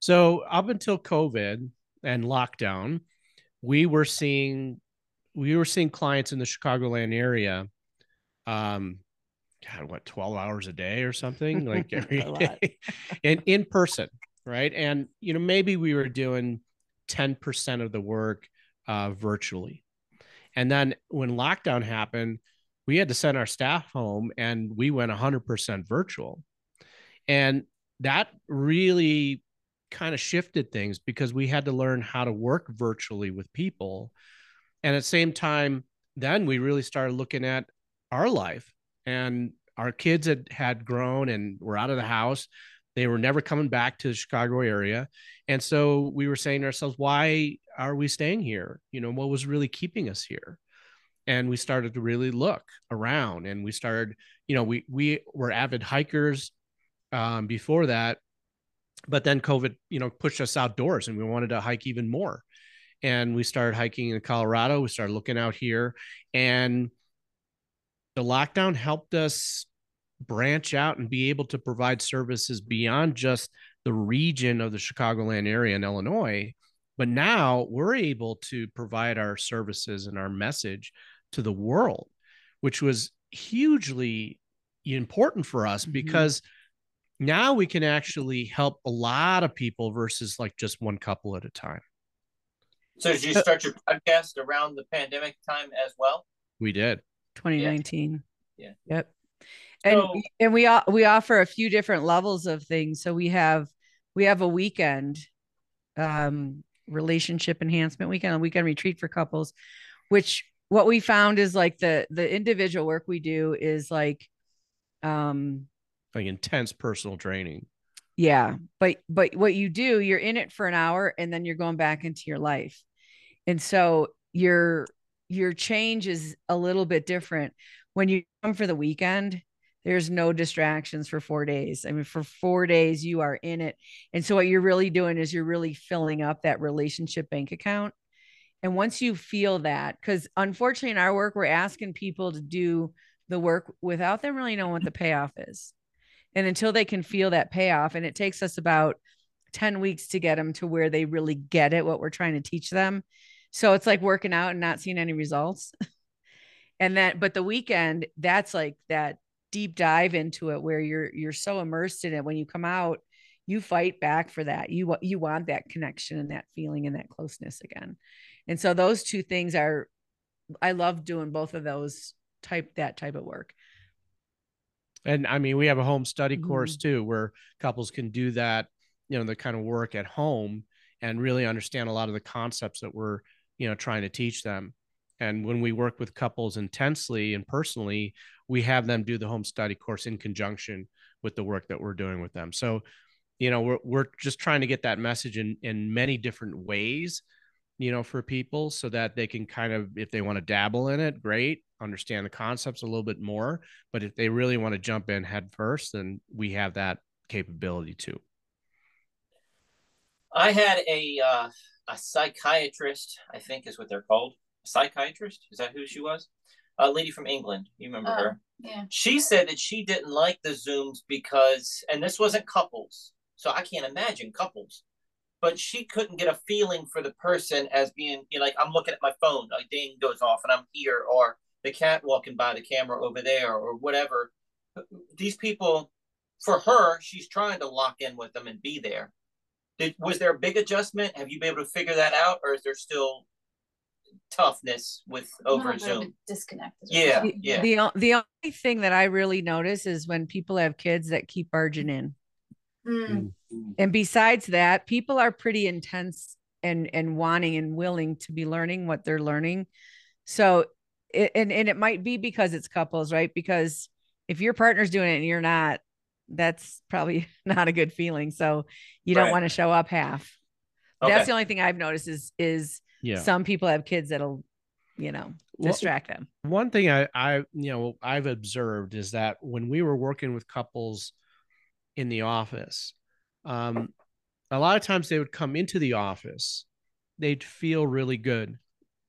So up until COVID and lockdown, we were seeing we were seeing clients in the Chicagoland area, um, God, what twelve hours a day or something like every A lot. day, in in person, right? And you know maybe we were doing ten percent of the work uh, virtually, and then when lockdown happened, we had to send our staff home, and we went hundred percent virtual, and that really kind of shifted things because we had to learn how to work virtually with people. And at the same time, then we really started looking at our life and our kids had had grown and were out of the house. They were never coming back to the Chicago area. And so we were saying to ourselves, why are we staying here? You know, what was really keeping us here? And we started to really look around and we started, you know, we we were avid hikers um, before that but then covid you know pushed us outdoors and we wanted to hike even more. And we started hiking in colorado we started looking out here and the lockdown helped us branch out and be able to provide services beyond just the region of the chicagoland area in illinois but now we're able to provide our services and our message to the world which was hugely important for us Mhm. because now we can actually help a lot of people versus like just one couple at a time. So did you start your podcast around the pandemic time as well? We did. 2019 Yeah. yep and So- and we we offer a few different levels of things so we have we have a weekend um relationship enhancement weekend a weekend retreat for couples which what we found is like the the individual work we do is like um like intense personal training. yeah but but what you do you're in it for an hour and then you're going back into your life. And so your your change is a little bit different. When you come for the weekend there's no distractions for four days. I mean for four days you are in it. And so what you're really doing is you're really filling up that relationship bank account and once you feel that because unfortunately in our work we're asking people to do the work without them really knowing what the payoff is. And until they can feel that payoff and it takes us about 10 weeks to get them to where they really get it what we're trying to teach them. So it's like working out and not seeing any results. And that but the weekend that's like that deep dive into it where you're you're so immersed in it. When you come out you fight back for that. You you want that connection and that feeling and that closeness again and so those two things are i love doing both of those type that type of work And I mean, we have a home study course Mhm. too, where couples can do that, you know, the kind of work at home and really understand a lot of the concepts that we're, you know, trying to teach them. And when we work with couples intensely and personally, we have them do the home study course in conjunction with the work that we're doing with them. So, you know, we're we're just trying to get that message in in many different ways, you know, for people so that they can kind of, if they want to dabble in it, great, understand the concepts a little bit more. But if they really want to jump in head first, then we have that capability too. I had a uh, a psychiatrist, I think is what they're called. Psychiatrist? Is that who she was? A lady from England. You remember Oh. her? Yeah. She said that she didn't like the Zooms because, and this wasn't couples, so I can't imagine couples, but she couldn't get a feeling for the person as being, you know, like I'm looking at my phone, a ding goes off and I'm here, or the cat walking by the camera over there, or whatever. These people, for her, she's trying to lock in with them and be there. Did, was there a big adjustment? Have you been able to figure that out, or is there still toughness with over Little bit of Zoom? Disconnect. is Yeah. what the, the the only thing that I really notice is when people have kids that keep barging in. Mm, And besides that, people are pretty intense and and wanting and willing to be learning what they're learning. So it, and and it might be because it's couples, right? Because if your partner's doing it and you're not, that's probably not a good feeling. So you don't Right. want to show up half. Okay. That's the only thing I've noticed is is Yeah. some people have kids that'll, you know, Well, distract them. one thing I, I you know I've observed is that when we were working with couples in the office, um, a lot of times they would come into the office, they'd feel really good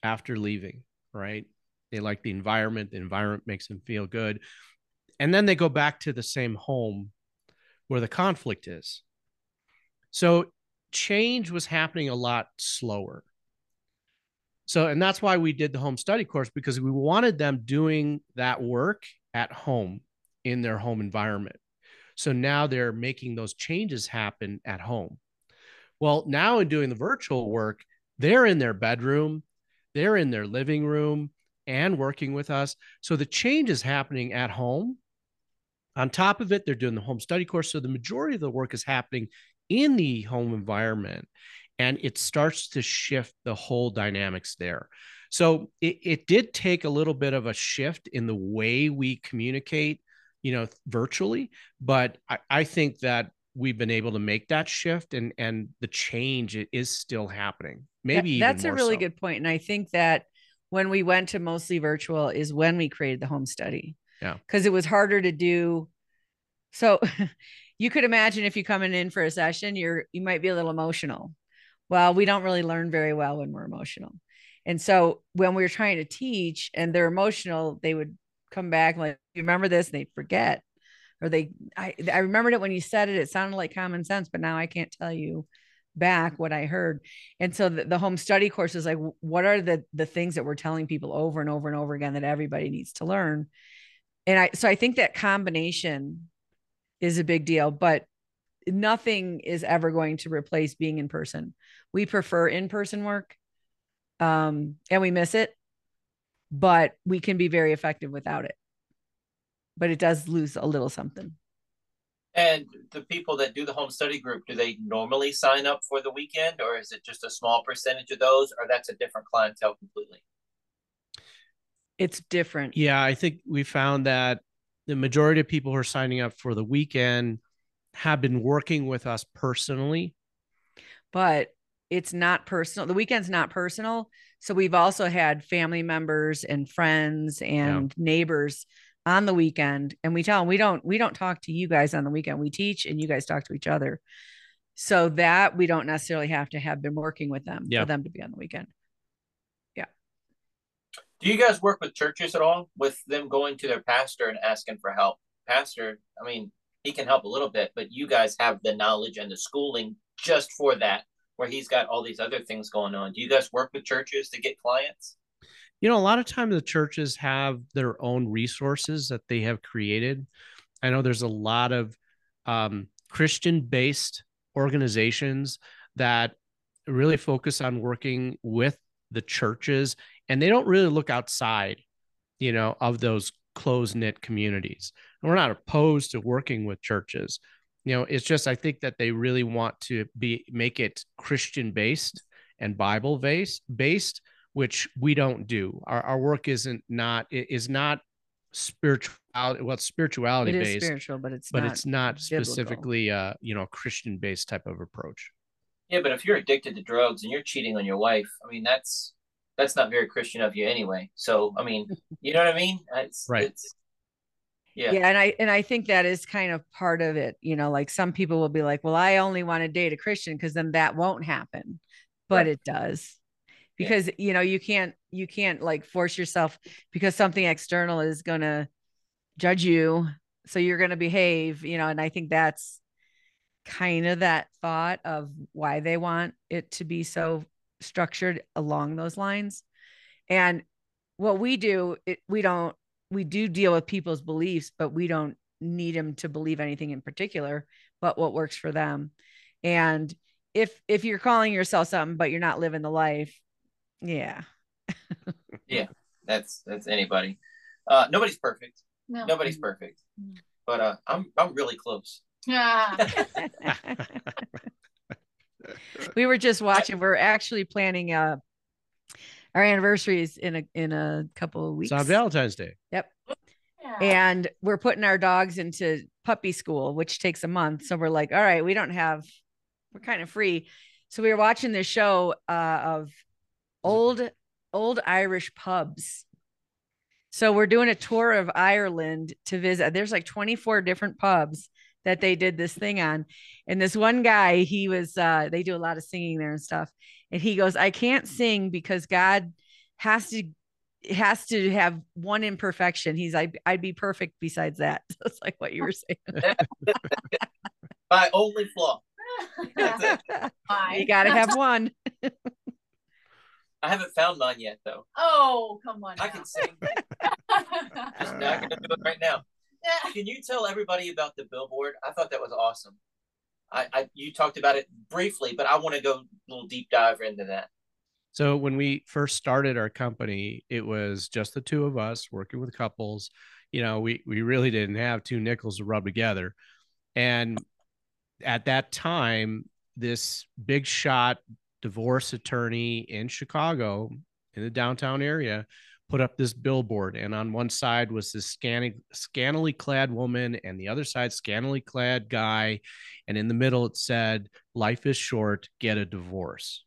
after leaving, right? They like the environment, the environment makes them feel good. And then they go back to the same home where the conflict is. So change was happening a lot slower. So, and that's why we did the home study course because we wanted them doing that work at home in their home environment. So now they're making those changes happen at home. Well, now in doing the virtual work, they're in their bedroom, they're in their living room and working with us. So the change is happening at home. On top of it, they're doing the home study course. So the majority of the work is happening in the home environment and it starts to shift the whole dynamics there. So it, it did take a little bit of a shift in the way we communicate, you know, virtually, but I, I think that we've been able to make that shift and and the change is still happening. Maybe That- that's a really so. good. And I think that when we went to mostly virtual is when we created the home study. Yeah. Because it was harder to do. So you could imagine if you're coming in for a session, you're you might be a little emotional. Well, we don't really learn very well when we're emotional. And so when we were trying to teach and they're emotional, they would come back like, you remember this? And they'd forget. Or they I I remembered it when you said it, it sounded like common sense, but now I can't tell you back what I heard. And so the, the home study course is like, what are the the things that we're telling people over and over and over again that everybody needs to learn? And I so I think that combination is a big deal, but nothing is ever going to replace being in person. We prefer in-person work. Um, and we miss it, but we can be very effective without it. But it does lose a little something. And the people that do the home study group, do they normally sign up for the weekend or is it just a small percentage of those or that's a different clientele completely? It's different. Yeah, I think we found that the majority of people who are signing up for the weekend have been working with us personally. But it's not personal. The weekend's not personal. So we've also had family members and friends and yeah. neighbors on the weekend and we tell them we don't we don't talk to you guys on the weekend. We teach and you guys talk to each other. So that we don't necessarily have to have been working with them yeah. for them to be on the weekend. Yeah. Do you guys work with churches at all with them going to their pastor and asking for help? Pastor, I mean, he can help a little bit, but you guys have the knowledge and the schooling just for that where he's got all these other things going on. Do you guys work with churches to get clients? You know, a lot of times the churches have their own resources that they have created. I know there's a lot of um, Christian based organizations that really focus on working with the churches and they don't really look outside, you know, of those close knit communities. And we're not opposed to working with churches, you know it's just i think that they really want to be make it christian based and bible based based which we don't do. Our, our work isn't not is not spiritual well spirituality it based spiritual but it's but not it's not specifically uh you know christian based type of approach. Yeah but if you're addicted to drugs and you're cheating on your wife i mean that's that's not very christian of you anyway. So i mean you know what i mean? It's right. it's yeah. yeah and i and i think that is kind of part of it you know like some people will be like well i only want to date a christian because then that won't happen but right. it does because yeah. you know you can't you can't like force yourself because something external is going to judge you so you're going to behave you know and i think that's kind of that thought of why they want it to be so structured along those lines and what we do it, we don't we do deal with people's beliefs, but we don't need them to believe anything in particular, but what works for them. And if if you're calling yourself something but you're not living the life, yeah. yeah, that's that's anybody. Uh nobody's perfect. No. Nobody's perfect. But uh I'm I'm really close. Yeah. we were just watching. We're actually planning a our anniversary is in a in a couple of weeks. It's on Valentine's Day. Yep. Yeah. And we're putting our dogs into puppy school, which takes a month. So we're like, all right, we don't have, we're kind of free. So we were watching this show uh, of old old Irish pubs. So we're doing a tour of Ireland to visit. There's like 24 different pubs that they did this thing on. And this one guy, he was uh they do a lot of singing there and stuff and he goes i can't sing because god has to has to have one imperfection he's I, i'd be perfect besides that that's like what you were saying my only flaw you gotta have one I haven't found mine yet, though. Oh, come on! I now. can sing. Just not gonna do it right now. Can you tell everybody about the billboard? I thought that was awesome. I, I you talked about it briefly, but I want to go a little deep dive into that. So when we first started our company, it was just the two of us working with couples. You know, we we really didn't have two nickels to rub together. And at that time, this big shot divorce attorney in Chicago in the downtown area put up this billboard and on one side was this scanning, scantily clad woman and the other side scantily clad guy and in the middle it said life is short get a divorce.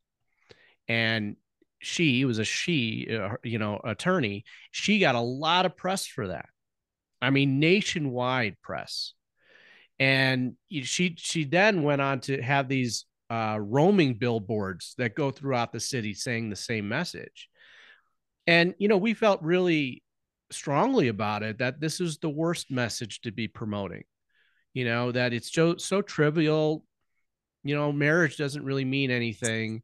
And she was a she uh, you know attorney she got a lot of press for that. I mean nationwide press. And she she then went on to have these uh, roaming billboards that go throughout the city saying the same message and, you know, we felt really strongly about it that this is the worst message to be promoting, you know, that it's so, so trivial. You know, marriage doesn't really mean anything.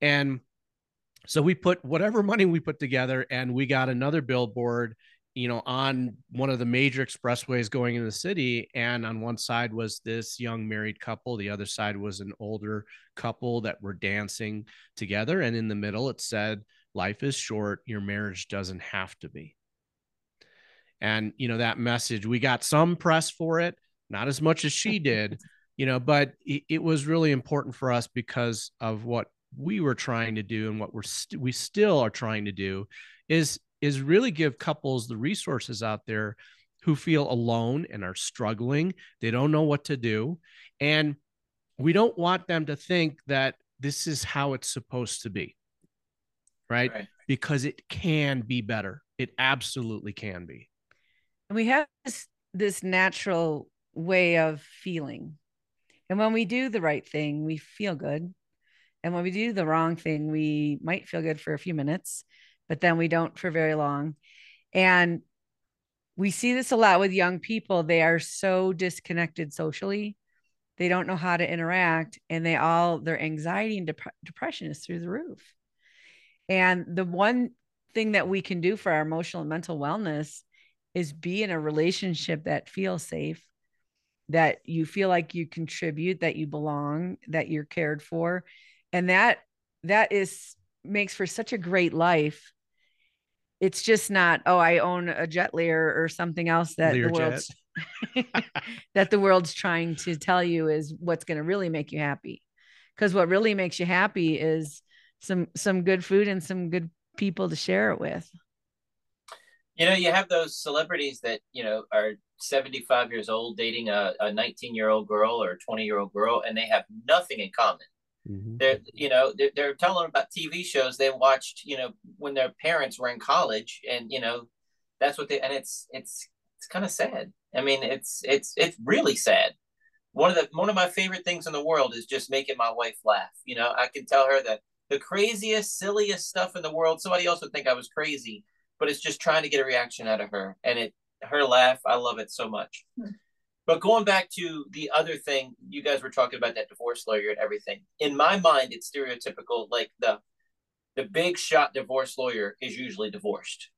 And so we put whatever money we put together and we got another billboard you know, on one of the major expressways going in the city. And on one side was this young married couple, the other side was an older couple that were dancing together. And in the middle, it said, life is short your marriage doesn't have to be and you know that message we got some press for it not as much as she did you know but it, it was really important for us because of what we were trying to do and what we're st- we still are trying to do is is really give couples the resources out there who feel alone and are struggling. They don't know what to do. And we don't want them to think that this is how it's supposed to be. Right? Right. Because it can be better. It absolutely can be. And we have this, this natural way of feeling. And when we do the right thing, we feel good. And when we do the wrong thing, we might feel good for a few minutes, but then we don't for very long. And we see this a lot with young people. They are so disconnected socially. They don't know how to interact and they all their anxiety and dep- depression is through the roof. And the one thing that we can do for our emotional and mental wellness is be in a relationship that feels safe, that you feel like you contribute, that you belong, that you're cared for. And that that is makes for such a great life. It's just not, oh, I own a jet Lear or something else that Learjet. the world's that the world's trying to tell you is what's going to really make you happy. Because what really makes you happy is some some good food and some good people to share it with. You know, you have those celebrities that, you know, are 75 years old dating a, a 19 year old girl or a 20 year old girl, and they have nothing in common. Mhm. They're, you know, they're, they're telling about TV shows they watched, you know, when their parents were in college, and you know, that's what they, and it's, it's, it's kind of sad. I mean, it's, it's, it's really sad. One of the, one of my favorite things in the world is just making my wife laugh. You know, I can tell her that the craziest, silliest stuff in the world. Somebody else would think I was crazy, but it's just trying to get a reaction out of her, and it, her laugh, I love it so much. Hmm. But going back to the other thing, you guys were talking about that divorce lawyer and everything. In my mind, it's stereotypical. Like the the big shot divorce lawyer is usually divorced.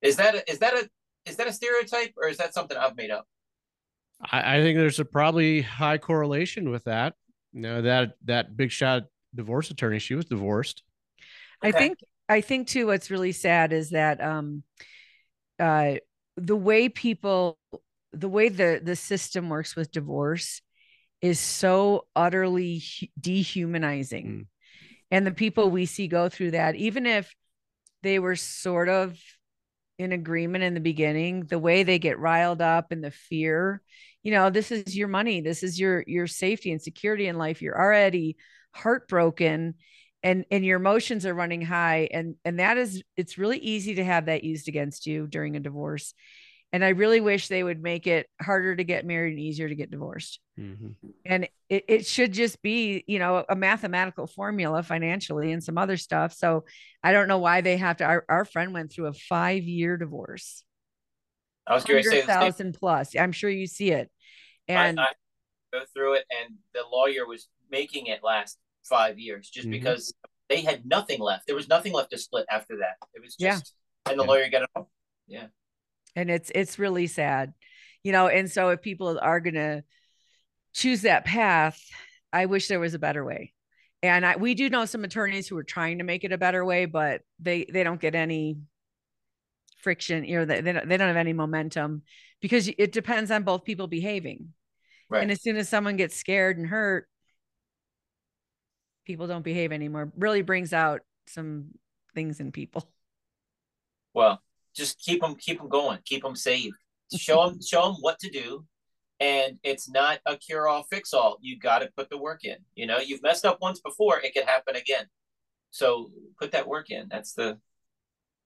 Is that a, is that a is that a stereotype or is that something I've made up? I, I think there's a probably high correlation with that. You know, that that big shot divorce attorney, she was divorced. I think I think too what's really sad is that um uh the way people the way the the system works with divorce is so utterly dehumanizing. Mm. And the people we see go through that even if they were sort of in agreement in the beginning, the way they get riled up and the fear, you know, this is your money, this is your your safety and security in life. You're already heartbroken and and your emotions are running high and and that is it's really easy to have that used against you during a divorce. And I really wish they would make it harder to get married and easier to get divorced Mhm. and it, it should just be you know a mathematical formula financially and some other stuff so i don't know why they have to our, our friend went through a five year divorce I was going to say the same. 100000 plus i'm sure you see it and I, I go through it, and the lawyer was making it last five years just Mhm. because they had nothing left. There was nothing left to split after that. It was Yeah. just, and the Yeah. lawyer got it Yeah. and it's it's really sad you know and so if people are going to choose that path i wish there was a better way and I, we do know some attorneys who are trying to make it a better way but they they don't get any friction you know they, they, don't, they don't have any momentum because it depends on both people behaving Right. and as soon as someone gets scared and hurt people don't behave anymore really brings out some things in people Well, just keep them keep them going, keep them safe. Show them show them what to do, and it's not a cure all fix all. You got to put the work in. You know, you've messed up once before; it could happen again. So put that work in. That's the.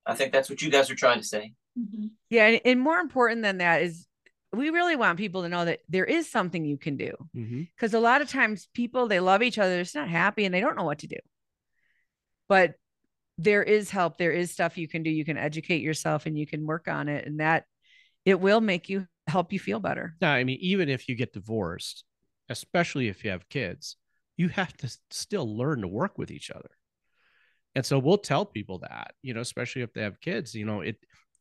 I think that's what you guys are trying to say. Mhm. yeah and, and more important than that is we really want people to know that there is something you can do. Mm-hmm. Because a lot of times people they love each other they're not happy and they don't know what to do. But there is help there is stuff you can do. You can educate yourself and you can work on it and that it will make you help you feel better. Now, I mean, even if you get divorced, especially if you have kids, you have to still learn to work with each other. And so we'll tell people that, you know, especially if they have kids, you know, it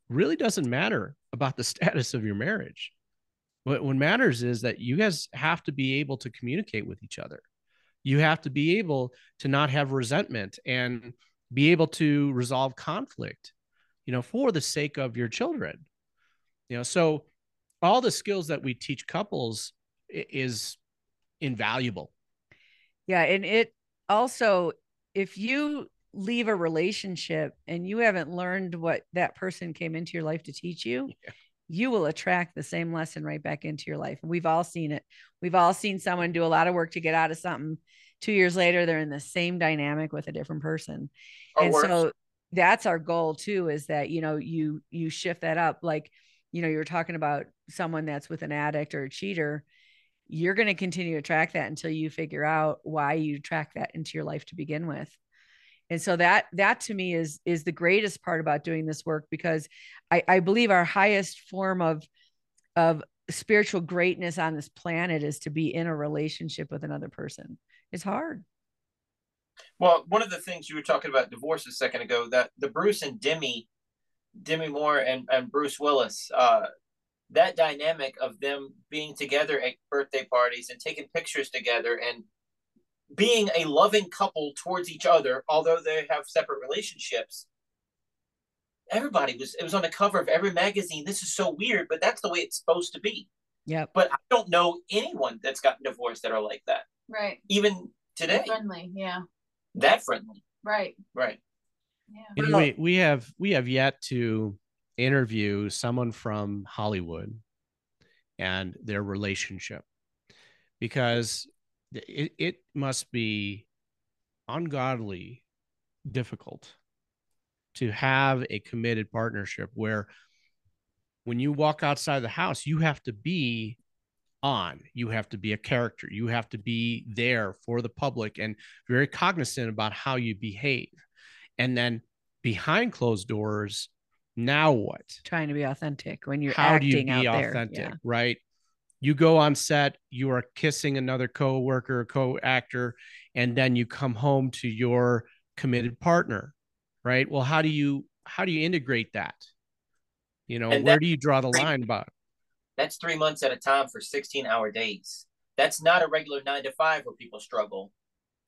really doesn't matter about the status of your marriage. What, what matters is that you guys have to be able to communicate with each other. You have to be able to not have resentment and be able to resolve conflict, you know, for the sake of your children. You know, so all the skills that we teach couples is invaluable. yeah and it also if you leave a relationship and you haven't learned what that person came into your life to teach you, Yeah. You will attract the same lesson right back into your life. We've all seen it. We've all seen someone do a lot of work to get out of something. Two years later, they're in the same dynamic with a different person. Or and worse. so that's our goal too, is that, you know, you you shift that up. Like, you know, you were talking about someone that's with an addict or a cheater. You're going to continue to attract that until you figure out why you attract that into your life to begin with and so that that to me is is the greatest part about doing this work because i i believe our highest form of of spiritual greatness on this planet is to be in a relationship with another person. It's hard. Well, one of the things you were talking about divorce a second ago, that the Bruce and Demi, Demi Moore and, and Bruce Willis, uh, that dynamic of them being together at birthday parties and taking pictures together and being a loving couple towards each other, although they have separate relationships. Everybody was it was on the cover of every magazine. This is so weird, but that's the way it's supposed to be. Yeah. But I don't know anyone that's gotten divorced that are like that, Right. even today. Friendly. Yeah. That friendly, Right. right? Yeah. And we, we have we have yet to interview someone from Hollywood and their relationship because it, it must be ungodly difficult to have a committed partnership where when you walk outside the house you have to be on you have to be a character you have to be there for the public and very cognizant about how you behave. And then behind closed doors now what? Trying to be authentic when you're how do you be authentic yeah. right you go on set you are kissing another co-worker co-actor and then you come home to your committed partner right well how do you how do you integrate that you know And where do you draw the line about That's three months at a time for 16 hour days. That's not a regular nine to five where people struggle.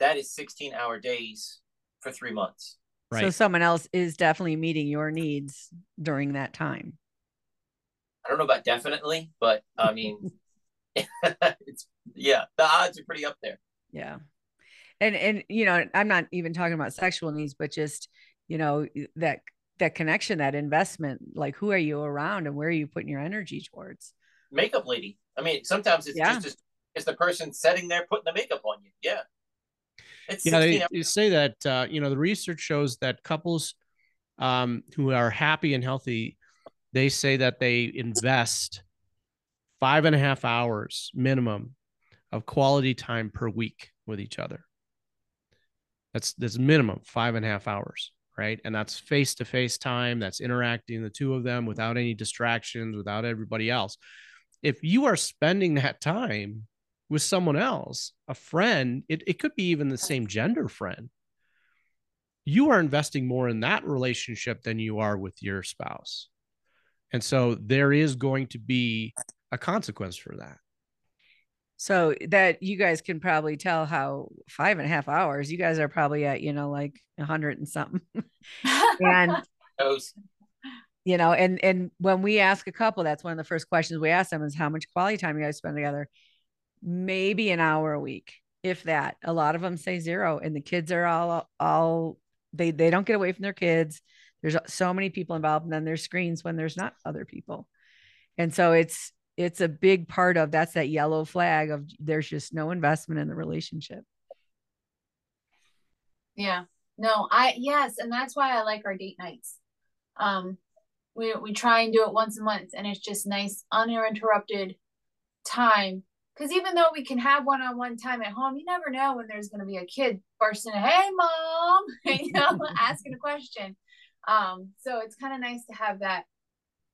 That is 16 hour days for three months. so someone else is definitely meeting your needs during that time I don't know about definitely, but I mean, it's yeah, the odds are pretty up there. yeah and and you know i'm not even talking about sexual needs but just you know that that connection that investment like who are you around and where are you putting your energy towards Makeup lady. I mean, sometimes it's Yeah. just as, it's the person sitting there putting the makeup on you. Yeah. It's yeah 16 they, they say that uh, you know the research shows that couples um, who are happy and healthy they say that they invest five and a half hours minimum of quality time per week with each other that's that's minimum five and a half hours right and that's face to face time that's interacting the two of them without any distractions without everybody else if you are spending that time with someone else, a friend, it, it could be even the same gender friend. You are investing more in that relationship than you are with your spouse. And so there is going to be a consequence for that. so that you guys can probably tell how five and a half hours you guys are probably at you know like a hundred and something. And you know and and when we ask a couple that's one of the first questions we ask them is how much quality time you guys spend together. Maybe an hour a week if that. A lot of them say zero and the kids are all all they they don't get away from their kids. There's so many people involved and then there's screens when there's not other people. And so it's it's a big part of that's that yellow flag of there's just no investment in the relationship Yeah. No, I yes, and that's why I like our date nights. Um we we try and do it once a month and it's just nice uninterrupted time cuz even though we can have one-on-one time at home, you never know when there's going to be a kid bursting, "Hey mom," you know, asking a question. Um so it's kind of nice to have that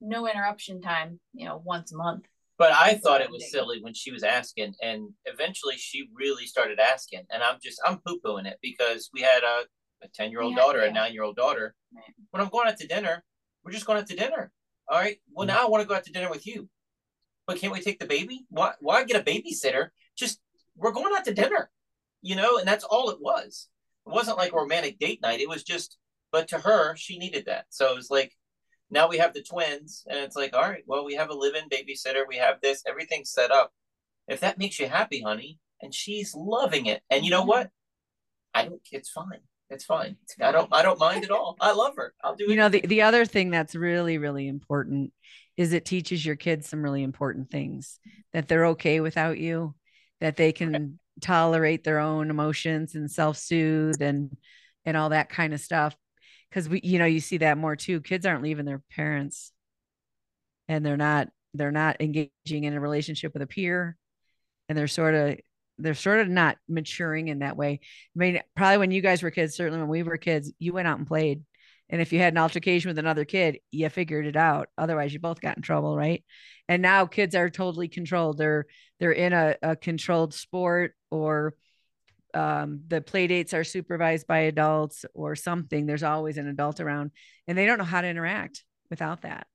no interruption time, you know, once a month. But I thought it was silly when she was asking, and eventually she really started asking, and I'm just I'm poo pooing it because we had a a ten year old Yeah, daughter, a nine year old daughter. Right. When I'm going out to dinner, we're just going out to dinner. All right. Well, mm-hmm. now I want to go out to dinner with you, but can't we take the baby? Why why get a babysitter? Just we're going out to dinner, you know, and that's all it was. It wasn't like a romantic date night. It was just, but to her, she needed that. So it was like now we have the twins and it's like all right well we have a live-in babysitter we have this everything's set up if that makes you happy honey and she's loving it and you know mm-hmm. what i don't it's fine It's fine. I don't I don't mind at all. I love her. I'll do it. You know, the, the other thing that's really, really important is it teaches your kids some really important things that they're okay without you, that they can tolerate their own emotions and self-soothe and and all that kind of stuff. Cause we, you know, you see that more too. Kids aren't leaving their parents and they're not they're not engaging in a relationship with a peer and they're sort of they're sort of not maturing in that way. I mean, probably when you guys were kids, certainly when we were kids, you went out and played. And if you had an altercation with another kid, you figured it out. Otherwise, you both got in trouble, right? And now kids are totally controlled. They're they're in a, a controlled sport or um, the play dates are supervised by adults or something. There's always an adult around, and they don't know how to interact without that.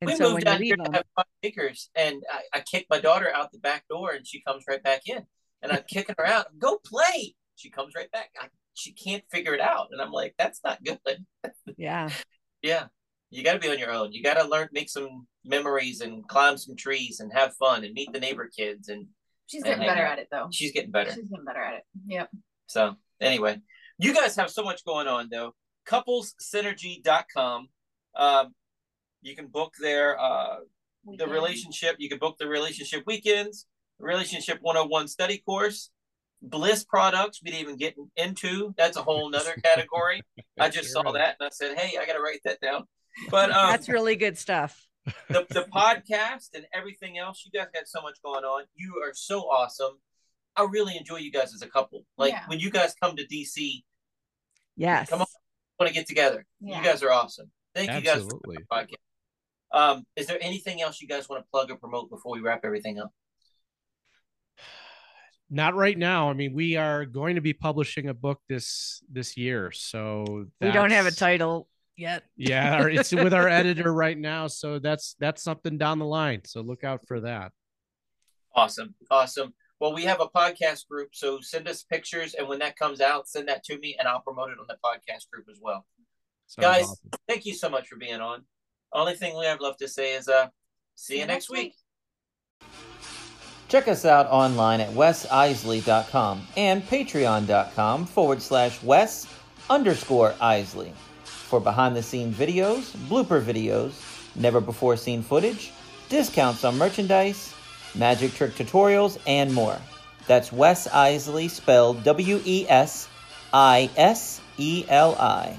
And we so moved when down you here leave to them, have five acres, and I, I kicked my daughter out the back door, and she comes right back in. And I'm kicking her out. Go play. She comes right back. I, she can't figure it out, and I'm like, that's not good. yeah, Yeah, you got to be on your own. You got to learn, make some memories, and climb some trees, and have fun, and meet the neighbor kids. And She's getting hang better out. at it though. she's getting better. She's getting better at it. Yep. So anyway, you guys have so much going on though. Couplessynergy.com. Um, you can book their uh, the relationship. You can book the relationship weekends, relationship 101 study course, bliss products. We didn't even get into. That's a whole nother category. I just saw is. that and I said, hey, I got to write that down. But um, that's really good stuff. The, the podcast and everything else, you guys got so much going on. You are so awesome. I really enjoy you guys as a couple. Like Yeah. when you guys come to DC, Yes. Come on. want to get together. Yeah. You guys are awesome. Thank you guys for the podcast. Um, is there anything else you guys want to plug or promote before we wrap everything up? Not right now. I mean, we are going to be publishing a book this this year, so We don't have a title yet. Yeah, it's with our editor right now, so that's that's something down the line. So look out for that. Awesome. Awesome. Well, we have a podcast group, so send us pictures, and when that comes out, send that to me, and I'll promote it on the podcast group as well. Sounds Guys, awesome. thank you so much for being on. Only thing we have left to say is, uh, see you next week. Check us out online at wesiseli.com and patreon.com forward slash wes underscore iseli for behind the scenes videos, blooper videos, never before seen footage, discounts on merchandise, magic trick tutorials, and more. That's Wes Iseli spelled W E S I S E L I.